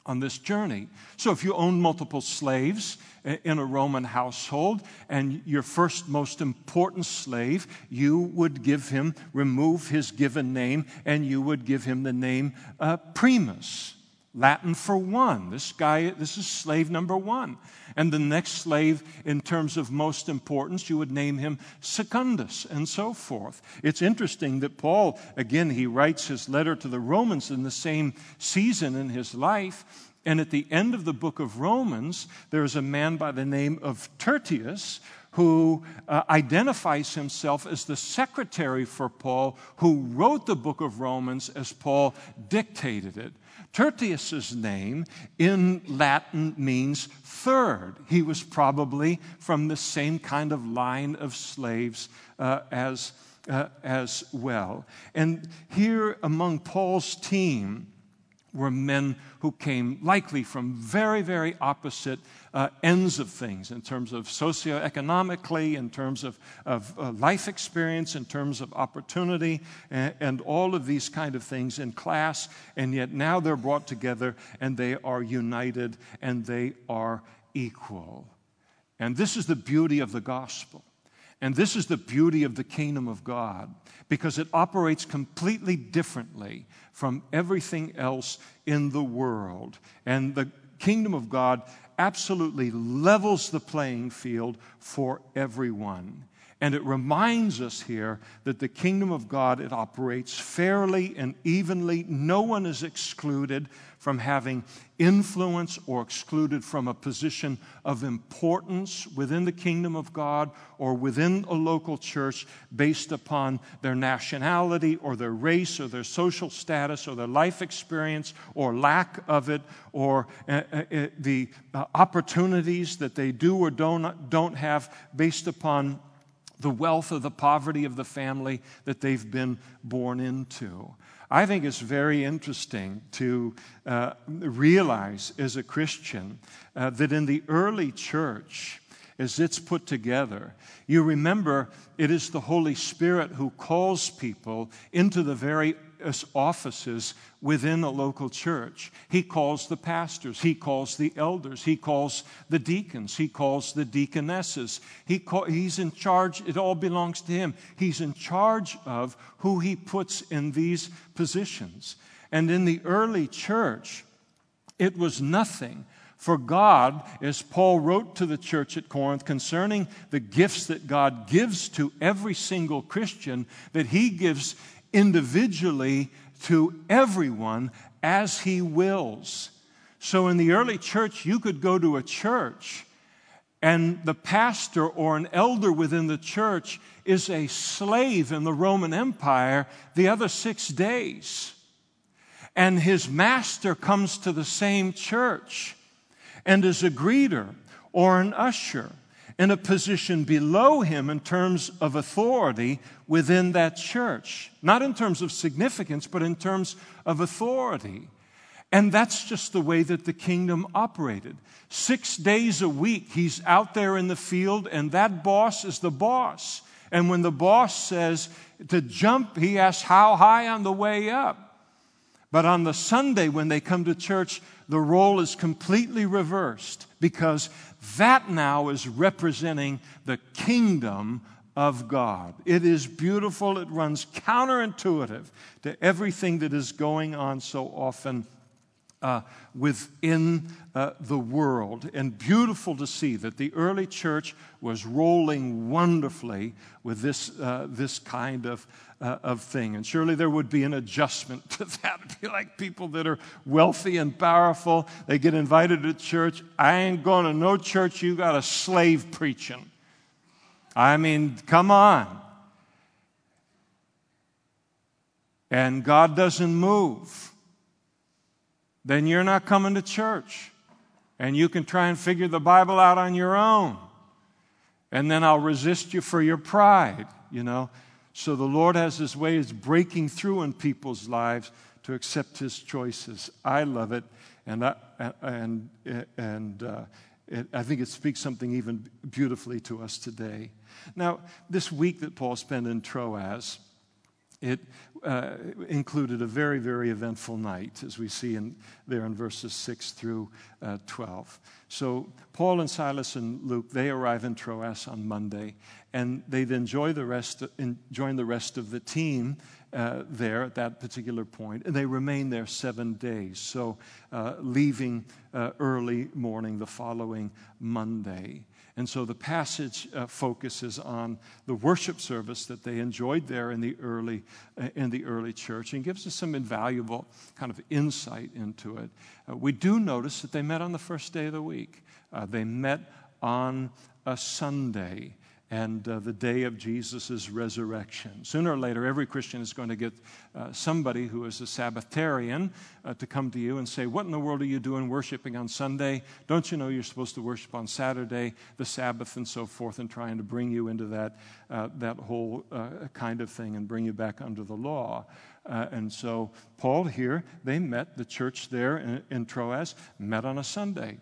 on this journey. So, if you own multiple slaves in a Roman household and your first most important slave, you would give him, remove his given name, and you would give him the name uh, Primus. Latin for one. This guy, this is slave number one. And the next slave, in terms of most importance, you would name him Secundus, and so forth. It's interesting that Paul, again, he writes his letter to the Romans in the same season in his life. And at the end of the book of Romans, there is a man by the name of Tertius who uh, identifies himself as the secretary for Paul, who wrote the book of Romans as Paul dictated it. Tertius's name in Latin means third. He was probably from the same kind of line of slaves uh, as, uh, as well. And here among Paul's team, were men who came likely from very, very opposite uh, ends of things in terms of socioeconomically, in terms of, of uh, life experience, in terms of opportunity, and, and all of these kind of things in class. And yet now they're brought together and they are united and they are equal. And this is the beauty of the gospel. And this is the beauty of the kingdom of God because it operates completely differently from everything else in the world. And the kingdom of God absolutely levels the playing field for everyone. And it reminds us here that the kingdom of God, it operates fairly and evenly. No one is excluded from having influence or excluded from a position of importance within the kingdom of God or within a local church based upon their nationality or their race or their social status or their life experience or lack of it or uh, uh, uh the uh, opportunities that they do or don't, don't have based upon the wealth or the poverty of the family that they've been born into. I think it's very interesting to uh, realize as a Christian uh, that in the early church, as it's put together, you remember it is the Holy Spirit who calls people into the very offices within a local church. He calls the pastors, he calls the elders, he calls the deacons, he calls the deaconesses. He call, he's in charge, it all belongs to him. He's in charge of who he puts in these positions. And in the early church, it was nothing for God, as Paul wrote to the church at Corinth concerning the gifts that God gives to every single Christian, that he gives individually to everyone as he wills. So in the early church, you could go to a church and the pastor or an elder within the church is a slave in the Roman Empire the other six days. And his master comes to the same church and is a greeter or an usher in a position below him in terms of authority within that church. Not in terms of significance, but in terms of authority. And that's just the way that the kingdom operated. Six days a week, he's out there in the field, and that boss is the boss. And when the boss says to jump, he asks, How high on the way up? But on the Sunday, when they come to church, the role is completely reversed because that now is representing the kingdom of God. It is beautiful. It runs counterintuitive to everything that is going on so often uh, within uh, the world. And beautiful to see that the early church was rolling wonderfully with this, uh, this kind of, uh, of thing. And surely there would be an adjustment [LAUGHS] to that. It'd be like people that are wealthy and powerful, they get invited to church. I ain't going to no church, you got a slave preaching. I mean, come on. And God doesn't move then you're not coming to church. And you can try and figure the Bible out on your own. And then I'll resist you for your pride, you know. So the Lord has His ways breaking through in people's lives to accept His choices. I love it, and I, and and uh, it, I think it speaks something even beautifully to us today. Now, this week that Paul spent in Troas, it uh, included a very, very eventful night, as we see in, there in verses 6 through uh, 12. So, Paul and Silas and Luke, they arrive in Troas on Monday, and they then join the rest, join the rest of the team uh, there at that particular point, and they remain there seven days. So, uh, leaving uh, early morning the following Monday. And so the passage uh, focuses on the worship service that they enjoyed there in the early uh, in the early church and gives us some invaluable kind of insight into it. Uh, we do notice that they met on the first day of the week. Uh, they met on a Sunday and uh, the day of Jesus' resurrection. Sooner or later, every Christian is going to get uh, somebody who is a Sabbatarian uh, to come to you and say, What in the world are you doing worshiping on Sunday? Don't you know you're supposed to worship on Saturday, the Sabbath, and so forth, and trying to bring you into that, uh, that whole uh, kind of thing and bring you back under the law. Uh, and so, Paul here, they met, the church there in, in Troas, met on a Sunday.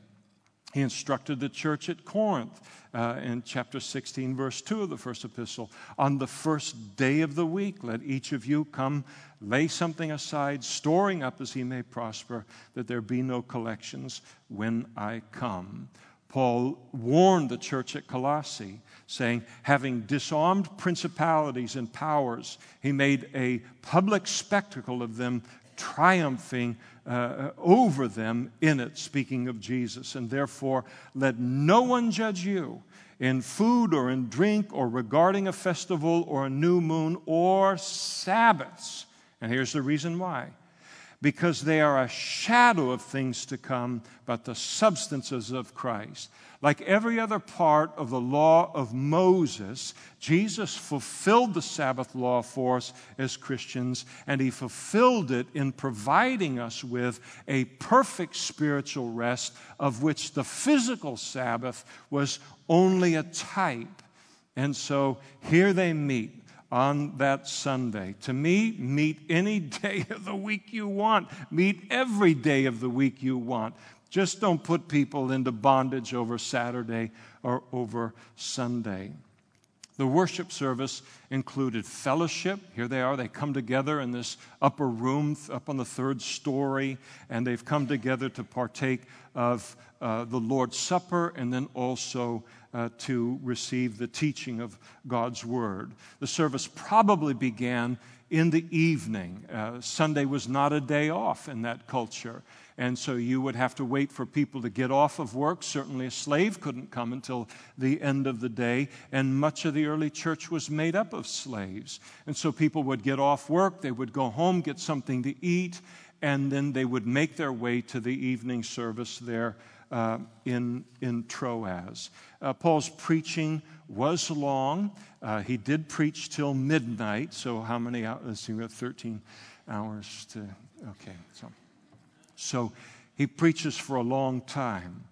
He instructed the church at Corinth uh, in chapter 16, verse 2 of the first epistle. On the first day of the week, let each of you come lay something aside, storing up as he may prosper, that there be no collections when I come. Paul warned the church at Colossae, saying, having disarmed principalities and powers, he made a public spectacle of them, triumphing uh, over them in it, speaking of Jesus. And therefore, let no one judge you in food or in drink or regarding a festival or a new moon or Sabbaths. And here's the reason why because they are a shadow of things to come, but the substances of Christ. Like every other part of the law of Moses, Jesus fulfilled the Sabbath law for us as Christians, and he fulfilled it in providing us with a perfect spiritual rest, of which the physical Sabbath was only a type. And so here they meet on that Sunday. To me, meet any [LAUGHS] day of the week you want, meet every day of the week you want. Just don't put people into bondage over Saturday or over Sunday. The worship service included fellowship. Here they are. They come together in this upper room up on the third story, and they've come together to partake of uh, the Lord's Supper and then also uh, to receive the teaching of God's Word. The service probably began in the evening. Uh, Sunday was not a day off in that culture. And so you would have to wait for people to get off of work. Certainly, a slave couldn't come until the end of the day. And much of the early church was made up of slaves. And so people would get off work, they would go home, get something to eat, and then they would make their way to the evening service there uh, in, in Troas. Uh, Paul's preaching was long. Uh, he did preach till midnight. So, how many hours? Let's see, we have 13 hours to. Okay, so. So he preaches for a long time.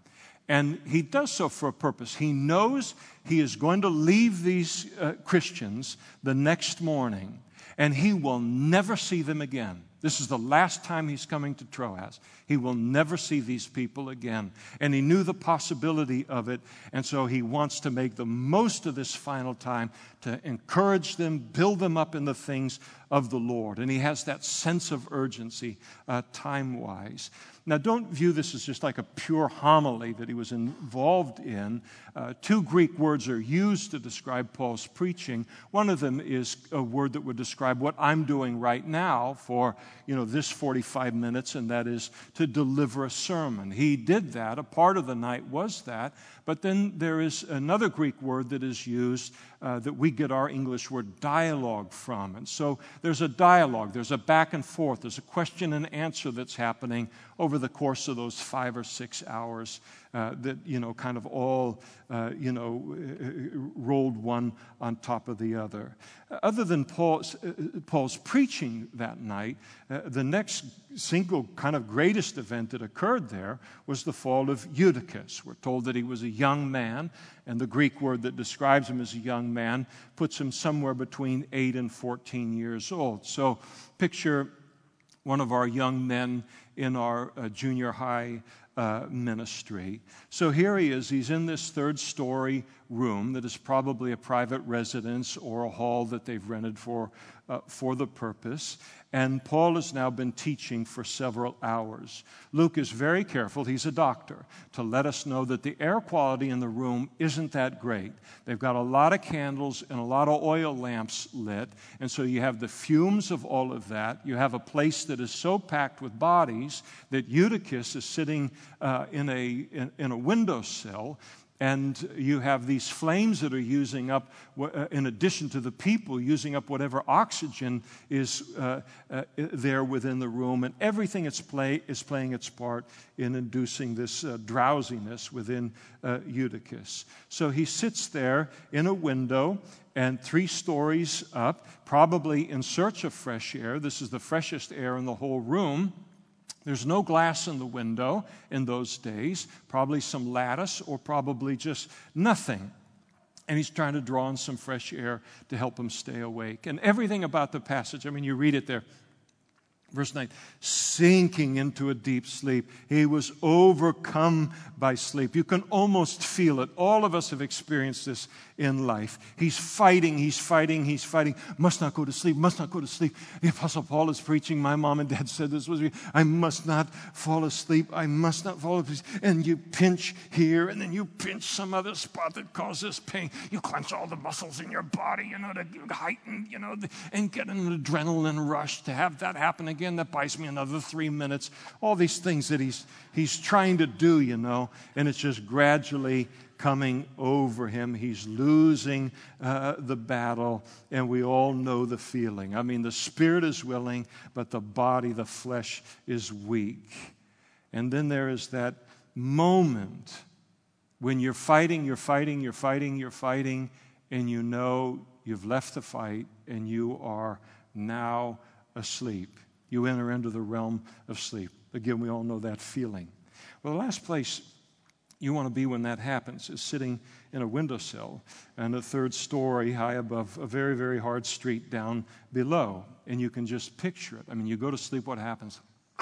And he does so for a purpose. He knows he is going to leave these uh, Christians the next morning, and he will never see them again. This is the last time he's coming to Troas. He will never see these people again. And he knew the possibility of it, and so he wants to make the most of this final time to encourage them, build them up in the things of the Lord. And he has that sense of urgency uh, time wise. Now, don't view this as just like a pure homily that he was involved in. Uh, two Greek words are used to describe Paul's preaching. One of them is a word that would describe what I'm doing right now for you know this 45 minutes, and that is to deliver a sermon. He did that. A part of the night was that. But then there is another Greek word that is used uh, that we get our English word dialogue from. And so there's a dialogue, there's a back and forth, there's a question and answer that's happening over the course of those five or six hours that, you know, kind of all, uh, you know, rolled one on top of the other. Other than Paul's, uh, Paul's preaching that night, uh, the next single kind of greatest event that occurred there was the fall of Eutychus. We're told that he was a young man, and the Greek word that describes him as a young man puts him somewhere between 8 and 14 years old. So picture one of our young men in our uh, junior high uh, ministry. So here he is. He's in this third story room that is probably a private residence or a hall that they've rented for, uh, for the purpose. And Paul has now been teaching for several hours. Luke is very careful, he's a doctor, to let us know that the air quality in the room isn't that great. They've got a lot of candles and a lot of oil lamps lit, and so you have the fumes of all of that. You have a place that is so packed with bodies that Eutychus is sitting uh, in, a, in, in a windowsill and you have these flames that are using up, uh, in addition to the people, using up whatever oxygen is uh, uh, there within the room. And everything it's play, is playing its part in inducing this uh, drowsiness within uh, Eutychus. So he sits there in a window and three stories up, probably in search of fresh air. This is the freshest air in the whole room. There's no glass in the window in those days, probably some lattice or probably just nothing. And he's trying to draw in some fresh air to help him stay awake. And everything about the passage, I mean, you read it there, Verse 9, sinking into a deep sleep. He was overcome by sleep. You can almost feel it. All of us have experienced this in life. He's fighting, he's fighting, he's fighting. Must not go to sleep, must not go to sleep. The Apostle Paul is preaching. My mom and dad said this was me. I must not fall asleep. I must not fall asleep. And you pinch here, and then you pinch some other spot that causes pain. You clench all the muscles in your body, you know, to heighten, you know, and get an adrenaline rush to have that happen again again, that buys me another three minutes. All these things that he's, he's trying to do, you know, and it's just gradually coming over him. He's losing uh, the battle, and we all know the feeling. I mean, the spirit is willing, but the body, the flesh, is weak. And then there is that moment when you're fighting, you're fighting, you're fighting, you're fighting, and you know you've left the fight and you are now asleep. You enter into the realm of sleep. Again, we all know that feeling. Well, the last place you want to be when that happens is sitting in a windowsill and a third story high above a very, very hard street down below. And you can just picture it. I mean, you go to sleep, what happens? [LAUGHS]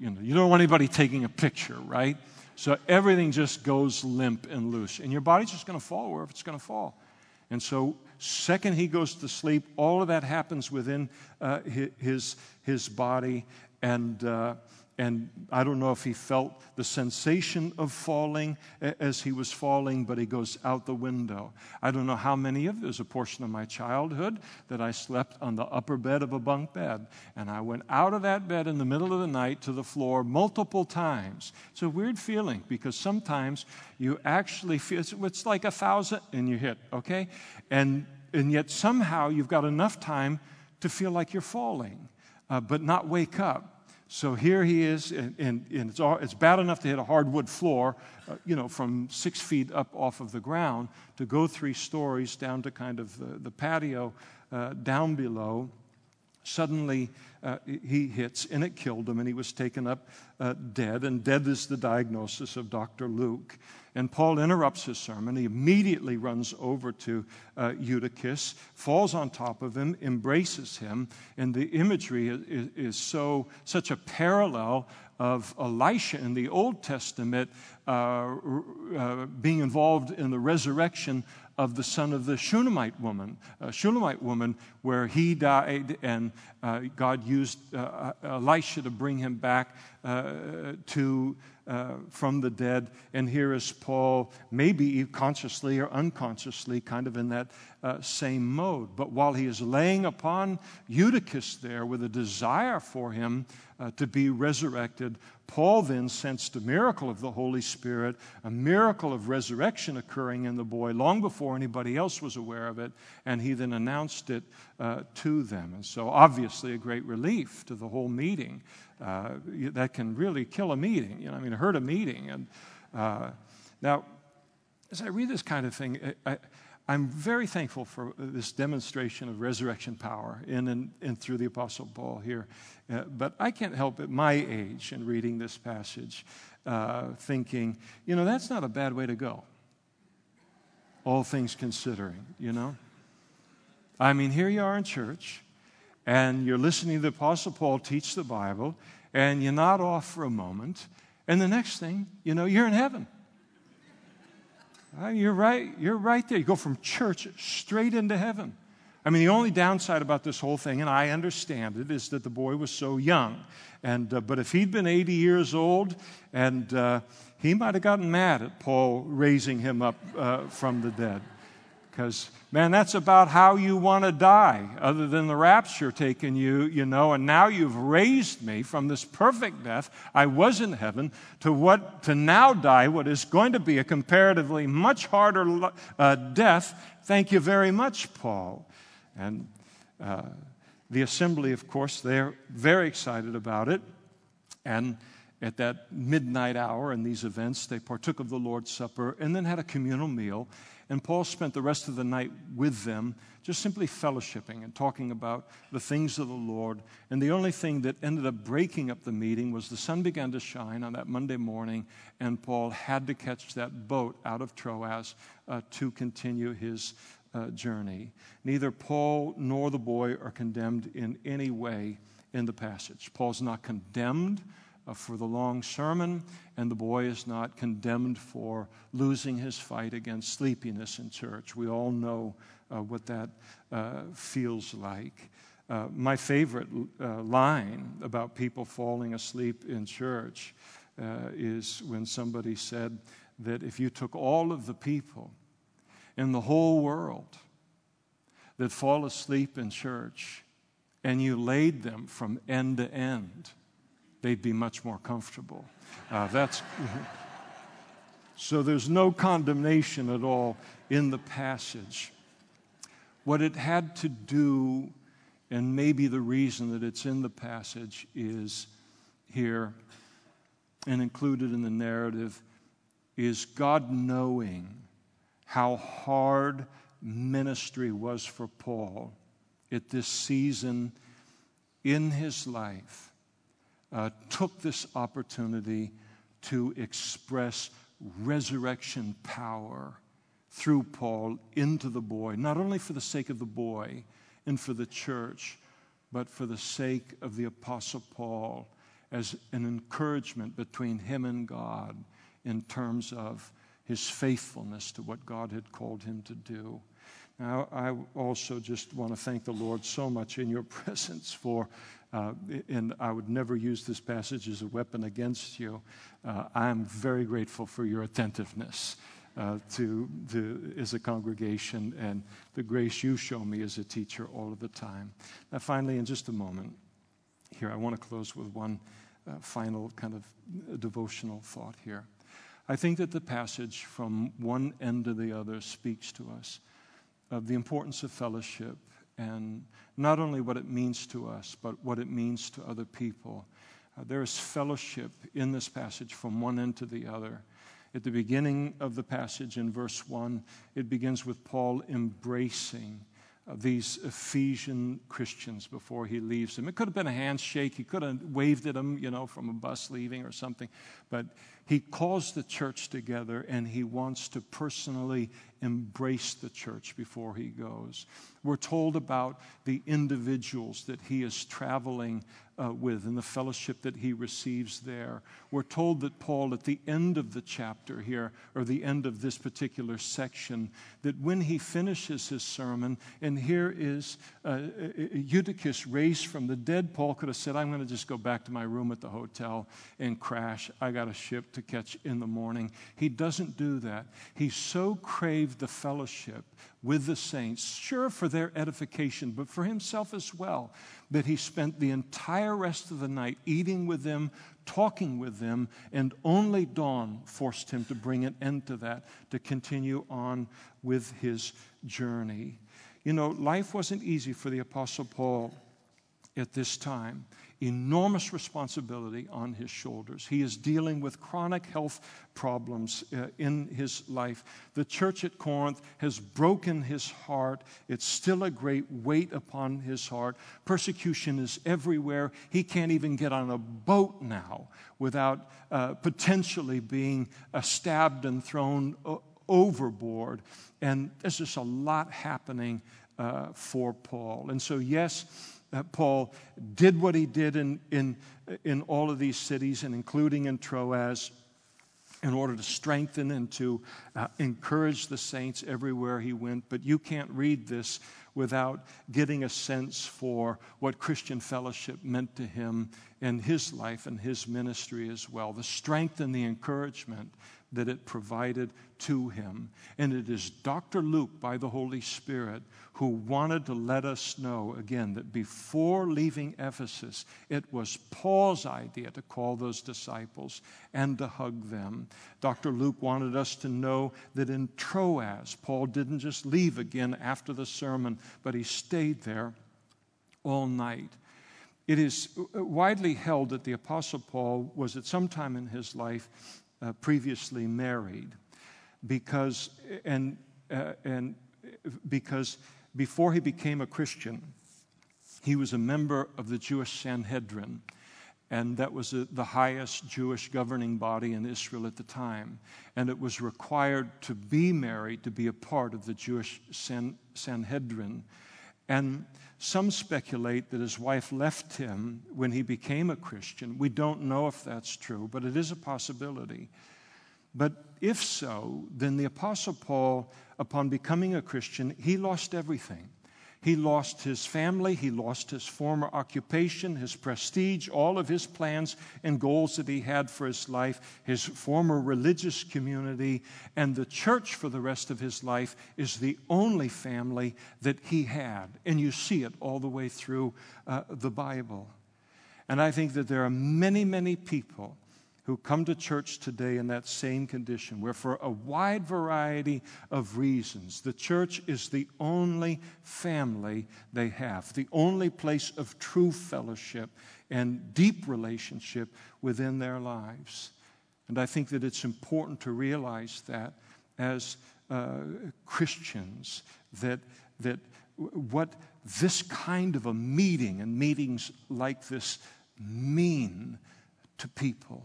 you know, you don't want anybody taking a picture, right? So everything just goes limp and loose. And your body's just going to fall wherever it's going to fall. And so, second he goes to sleep, all of that happens within uh, his, his body. And, uh, and I don't know if he felt the sensation of falling as he was falling, but he goes out the window. I don't know how many of there's a portion of my childhood that I slept on the upper bed of a bunk bed, and I went out of that bed in the middle of the night to the floor multiple times. It's a weird feeling because sometimes you actually feel it's like a thousand and you hit, okay, and and yet somehow you've got enough time to feel like you're falling, uh, but not wake up. So here he is, and, and, and it's, all, it's, bad enough to hit a hardwood floor, uh, you know, from six feet up off of the ground, to go three stories down to kind of the, the patio uh, down below. Suddenly, uh, he hits, and it killed him, and he was taken up uh, dead. And dead is the diagnosis of Dr. Luke. And Paul interrupts his sermon. He immediately runs over to uh, Eutychus, falls on top of him, embraces him. And the imagery is, is so, such a parallel of Elisha in the Old Testament uh, uh, being involved in the resurrection of the son of the Shunammite woman, uh, Shunammite woman, where he died, and uh, God used uh, Elisha to bring him back uh, to uh, from the dead. And here is Paul, maybe consciously or unconsciously, kind of in that uh, same mode. But while he is laying upon Eutychus there with a desire for him uh, to be resurrected, Paul then sensed a miracle of the Holy Spirit, a miracle of resurrection occurring in the boy long before anybody else was aware of it, and he then announced it uh, to them. And so, obviously, a great relief to the whole meeting. Uh, that can really kill a meeting, you know, I mean, hurt a meeting. And uh, now, as I read this kind of thing, I, I'm very thankful for this demonstration of resurrection power in and, and through the Apostle Paul here. Uh, but I can't help at my age in reading this passage uh, thinking, you know, that's not a bad way to go. All things considering, you know? I mean, here you are in church, and you're listening to the Apostle Paul teach the Bible, and you nod off for a moment, and the next thing, you know, you're in heaven. Uh, you're right. You're right there. You go from church straight into heaven. I mean, the only downside about this whole thing, and I understand it, is that the boy was so young. And, uh, but if he'd been 80 years old, and uh, he might have gotten mad at Paul raising him up uh, from the dead. Because, man, that's about how you want to die, other than the rapture taking you, you know, and now you've raised me from this perfect death. I was in heaven to what, to now die, what is going to be a comparatively much harder uh, death. Thank you very much, Paul. And uh, the assembly, of course, they're very excited about it. And at that midnight hour in these events, they partook of the Lord's Supper and then had a communal meal. And Paul spent the rest of the night with them, just simply fellowshipping and talking about the things of the Lord. And the only thing that ended up breaking up the meeting was the sun began to shine on that Monday morning, and Paul had to catch that boat out of Troas uh, to continue his uh, journey. Neither Paul nor the boy are condemned in any way in the passage. Paul's not condemned for the long sermon, and the boy is not condemned for losing his fight against sleepiness in church. We all know uh, what that uh, feels like. Uh, my favorite uh, line about people falling asleep in church uh, is when somebody said that if you took all of the people in the whole world that fall asleep in church and you laid them from end to end, they'd be much more comfortable. Uh, that's. [LAUGHS] So there's no condemnation at all in the passage. What it had to do, and maybe the reason that it's in the passage, is here and included in the narrative is God knowing how hard ministry was for Paul at this season in his life, uh, took this opportunity to express resurrection power through Paul into the boy, not only for the sake of the boy and for the church, but for the sake of the Apostle Paul as an encouragement between him and God in terms of his faithfulness to what God had called him to do. Now, I also just want to thank the Lord so much in your [LAUGHS] presence for, and I would never use this passage as a weapon against you. Uh, I'm very grateful for your attentiveness. Uh, to as a congregation and the grace you show me as a teacher all of the time. Now, finally, in just a moment, here, I want to close with one uh, final kind of devotional thought here. I think that the passage from one end to the other speaks to us of the importance of fellowship and not only what it means to us, but what it means to other people. Uh, there is fellowship in this passage from one end to the other. At the beginning of the passage in verse 1, it begins with Paul embracing these Ephesian Christians before he leaves them. It could have been a handshake. He could have waved at them, you know, from a bus leaving or something. But he calls the church together and he wants to personally embrace the church before he goes. We're told about the individuals that he is traveling uh, with and the fellowship that he receives there. We're told that Paul, at the end of the chapter here, or the end of this particular section, that when he finishes his sermon, and here is uh, uh Eutychus raised from the dead, Paul could have said, I'm going to just go back to my room at the hotel and crash. I got a ship to catch in the morning. He doesn't do that. He so craved the fellowship with the saints, sure for their edification, but for himself as well, that he spent the entire rest of the night eating with them, talking with them, and only dawn forced him to bring an end to that, to continue on with his journey. You know, life wasn't easy for the Apostle Paul at this time enormous responsibility on his shoulders. He is dealing with chronic health problems uh, in his life. The church at Corinth has broken his heart. It's still a great weight upon his heart. Persecution is everywhere. He can't even get on a boat now without uh, potentially being uh, stabbed and thrown overboard. And there's just a lot happening uh, for Paul. And so, yes, uh, Paul did what he did in, in, in all of these cities, and including in Troas, in order to strengthen and to uh, encourage the saints everywhere he went. But you can't read this without getting a sense for what Christian fellowship meant to him in his life and his ministry as well. The strength and the encouragement that it provided to him. And it is Dr. Luke, by the Holy Spirit, who wanted to let us know again that before leaving Ephesus, it was Paul's idea to call those disciples and to hug them. Dr. Luke wanted us to know that in Troas, Paul didn't just leave again after the sermon, but he stayed there all night. It is widely held that the Apostle Paul was at some time in his life uh, previously married because and uh, and because before he became a Christian he was a member of the Jewish Sanhedrin and that was a, the highest Jewish governing body in Israel at the time. And it was required to be married to be a part of the Jewish San, Sanhedrin and some speculate that his wife left him when he became a Christian. We don't know if that's true, but it is a possibility. But if so, then the Apostle Paul, upon becoming a Christian, he lost everything. He lost his family, he lost his former occupation, his prestige, all of his plans and goals that he had for his life, his former religious community, and the church for the rest of his life is the only family that he had. And you see it all the way through uh, the Bible. And I think that there are many, many people who come to church today in that same condition, where for a wide variety of reasons, the church is the only family they have, the only place of true fellowship and deep relationship within their lives. And I think that it's important to realize that as uh, Christians, that, that what this kind of a meeting and meetings like this mean to people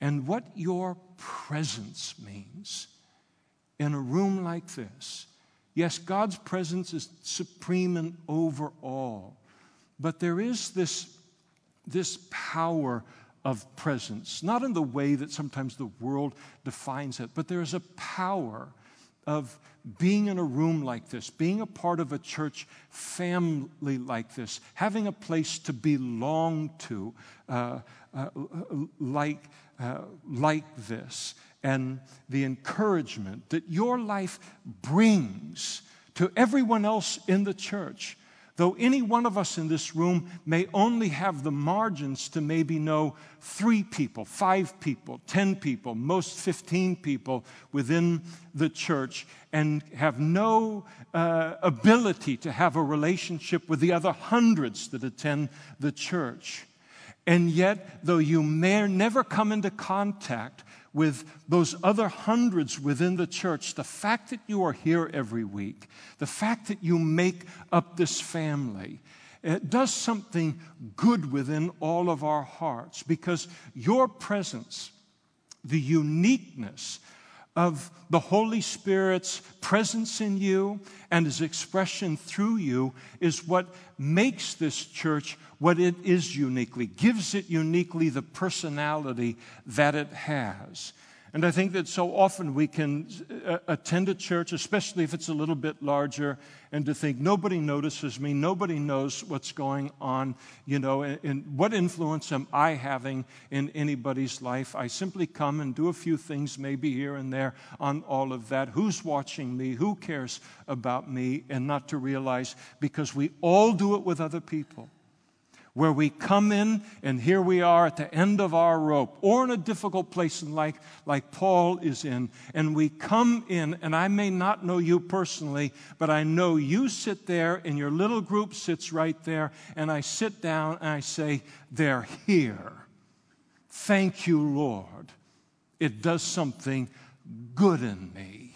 and what your presence means in a room like this. Yes, God's presence is supreme and over all, but there is this, this power of presence, not in the way that sometimes the world defines it, but there is a power of being in a room like this, being a part of a church family like this, having a place to belong to uh, uh, like, uh, like this, and the encouragement that your life brings to everyone else in the church Though any one of us in this room may only have the margins to maybe know three people, five people, 10 people, most 15 people within the church, and have no uh, ability to have a relationship with the other hundreds that attend the church. And yet, though you may never come into contact with those other hundreds within the church, the fact that you are here every week, the fact that you make up this family, it does something good within all of our hearts because your presence, the uniqueness of the Holy Spirit's presence in you and his expression through you is what makes this church what it is uniquely, gives it uniquely the personality that it has. And I think that so often we can uh, attend a church, especially if it's a little bit larger, and to think, nobody notices me, nobody knows what's going on, you know, and, and, what influence am I having in anybody's life? I simply come and do a few things, maybe here and there, on all of that. Who's watching me? Who cares about me? And not to realize, because we all do it with other people where we come in and here we are at the end of our rope or in a difficult place in life like Paul is in. And we come in, and I may not know you personally, but I know you sit there and your little group sits right there. And I sit down and I say, They're here. Thank you, Lord. It does something good in me.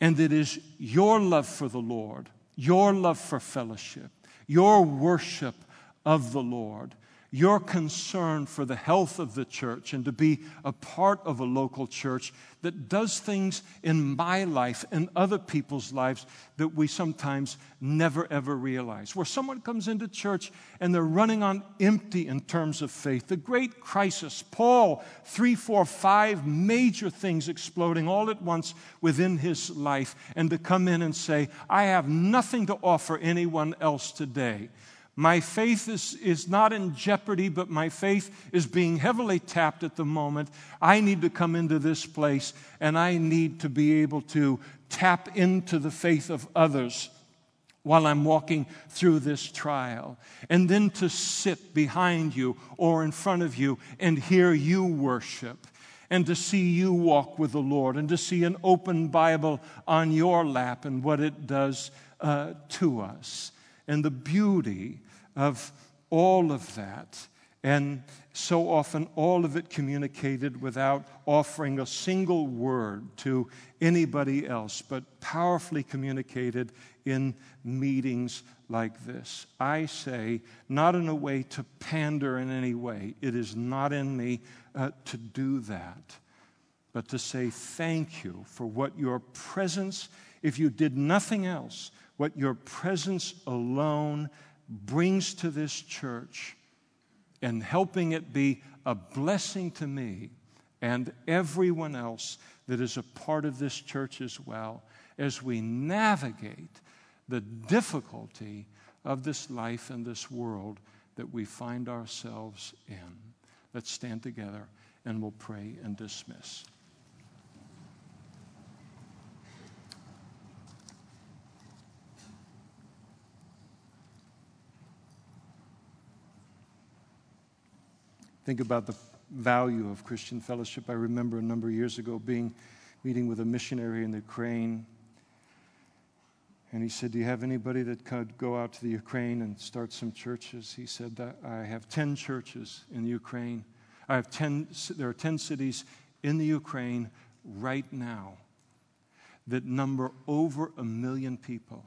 And it is your love for the Lord, your love for fellowship, your worship of the Lord, your concern for the health of the church and to be a part of a local church that does things in my life and other people's lives that we sometimes never ever realize. Where someone comes into church and they're running on empty in terms of faith. The great crisis, Paul, three, four, five major things exploding all at once within his life, and to come in and say, I have nothing to offer anyone else today. My faith is, is not in jeopardy, but my faith is being heavily tapped at the moment. I need to come into this place and I need to be able to tap into the faith of others while I'm walking through this trial. And then to sit behind you or in front of you and hear you worship and to see you walk with the Lord and to see an open Bible on your lap and what it does uh, to us and the beauty of all of that. And so often, all of it communicated without offering a single word to anybody else, but powerfully communicated in meetings like this. I say, not in a way to pander in any way, it is not in me uh, to do that, but to say thank you for what your presence, if you did nothing else, what your presence alone brings to this church and helping it be a blessing to me and everyone else that is a part of this church as well as we navigate the difficulty of this life and this world that we find ourselves in. Let's stand together and we'll pray and dismiss. Think about the value of Christian fellowship. I remember a number of years ago being meeting with a missionary in the Ukraine. And he said, Do you have anybody that could go out to the Ukraine and start some churches? He said, I have 10 churches in the Ukraine. I have 10, there are 10 cities in the Ukraine right now that number over a million people.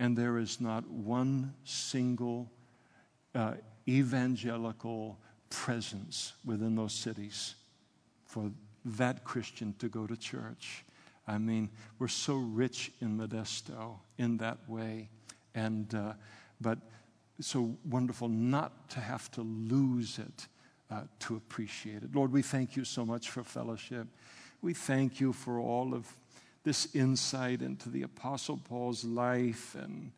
And there is not one single uh, evangelical presence within those cities for that Christian to go to church. I mean, we're so rich in Modesto in that way. And, uh, but so wonderful not to have to lose it uh, to appreciate it. Lord, we thank you so much for fellowship. We thank you for all of this insight into the Apostle Paul's life, and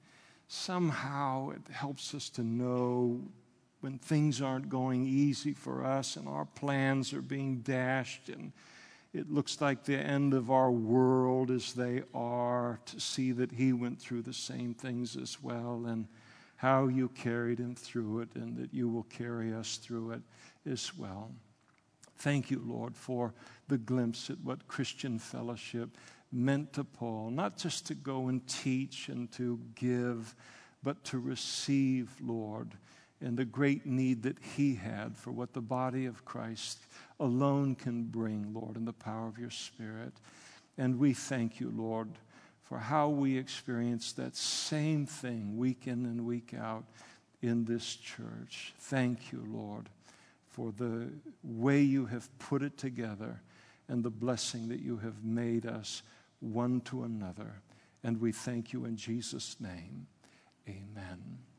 somehow it helps us to know when things aren't going easy for us and our plans are being dashed and it looks like the end of our world as they are, to see that he went through the same things as well and how you carried him through it and that you will carry us through it as well. Thank you, Lord, for the glimpse at what Christian fellowship meant to Paul, not just to go and teach and to give, but to receive, Lord, and the great need that he had for what the body of Christ alone can bring, Lord, in the power of your Spirit. And we thank you, Lord, for how we experience that same thing week in and week out in this church. Thank you, Lord, for the way you have put it together and the blessing that you have made us one to another. And we thank you in Jesus' name. Amen.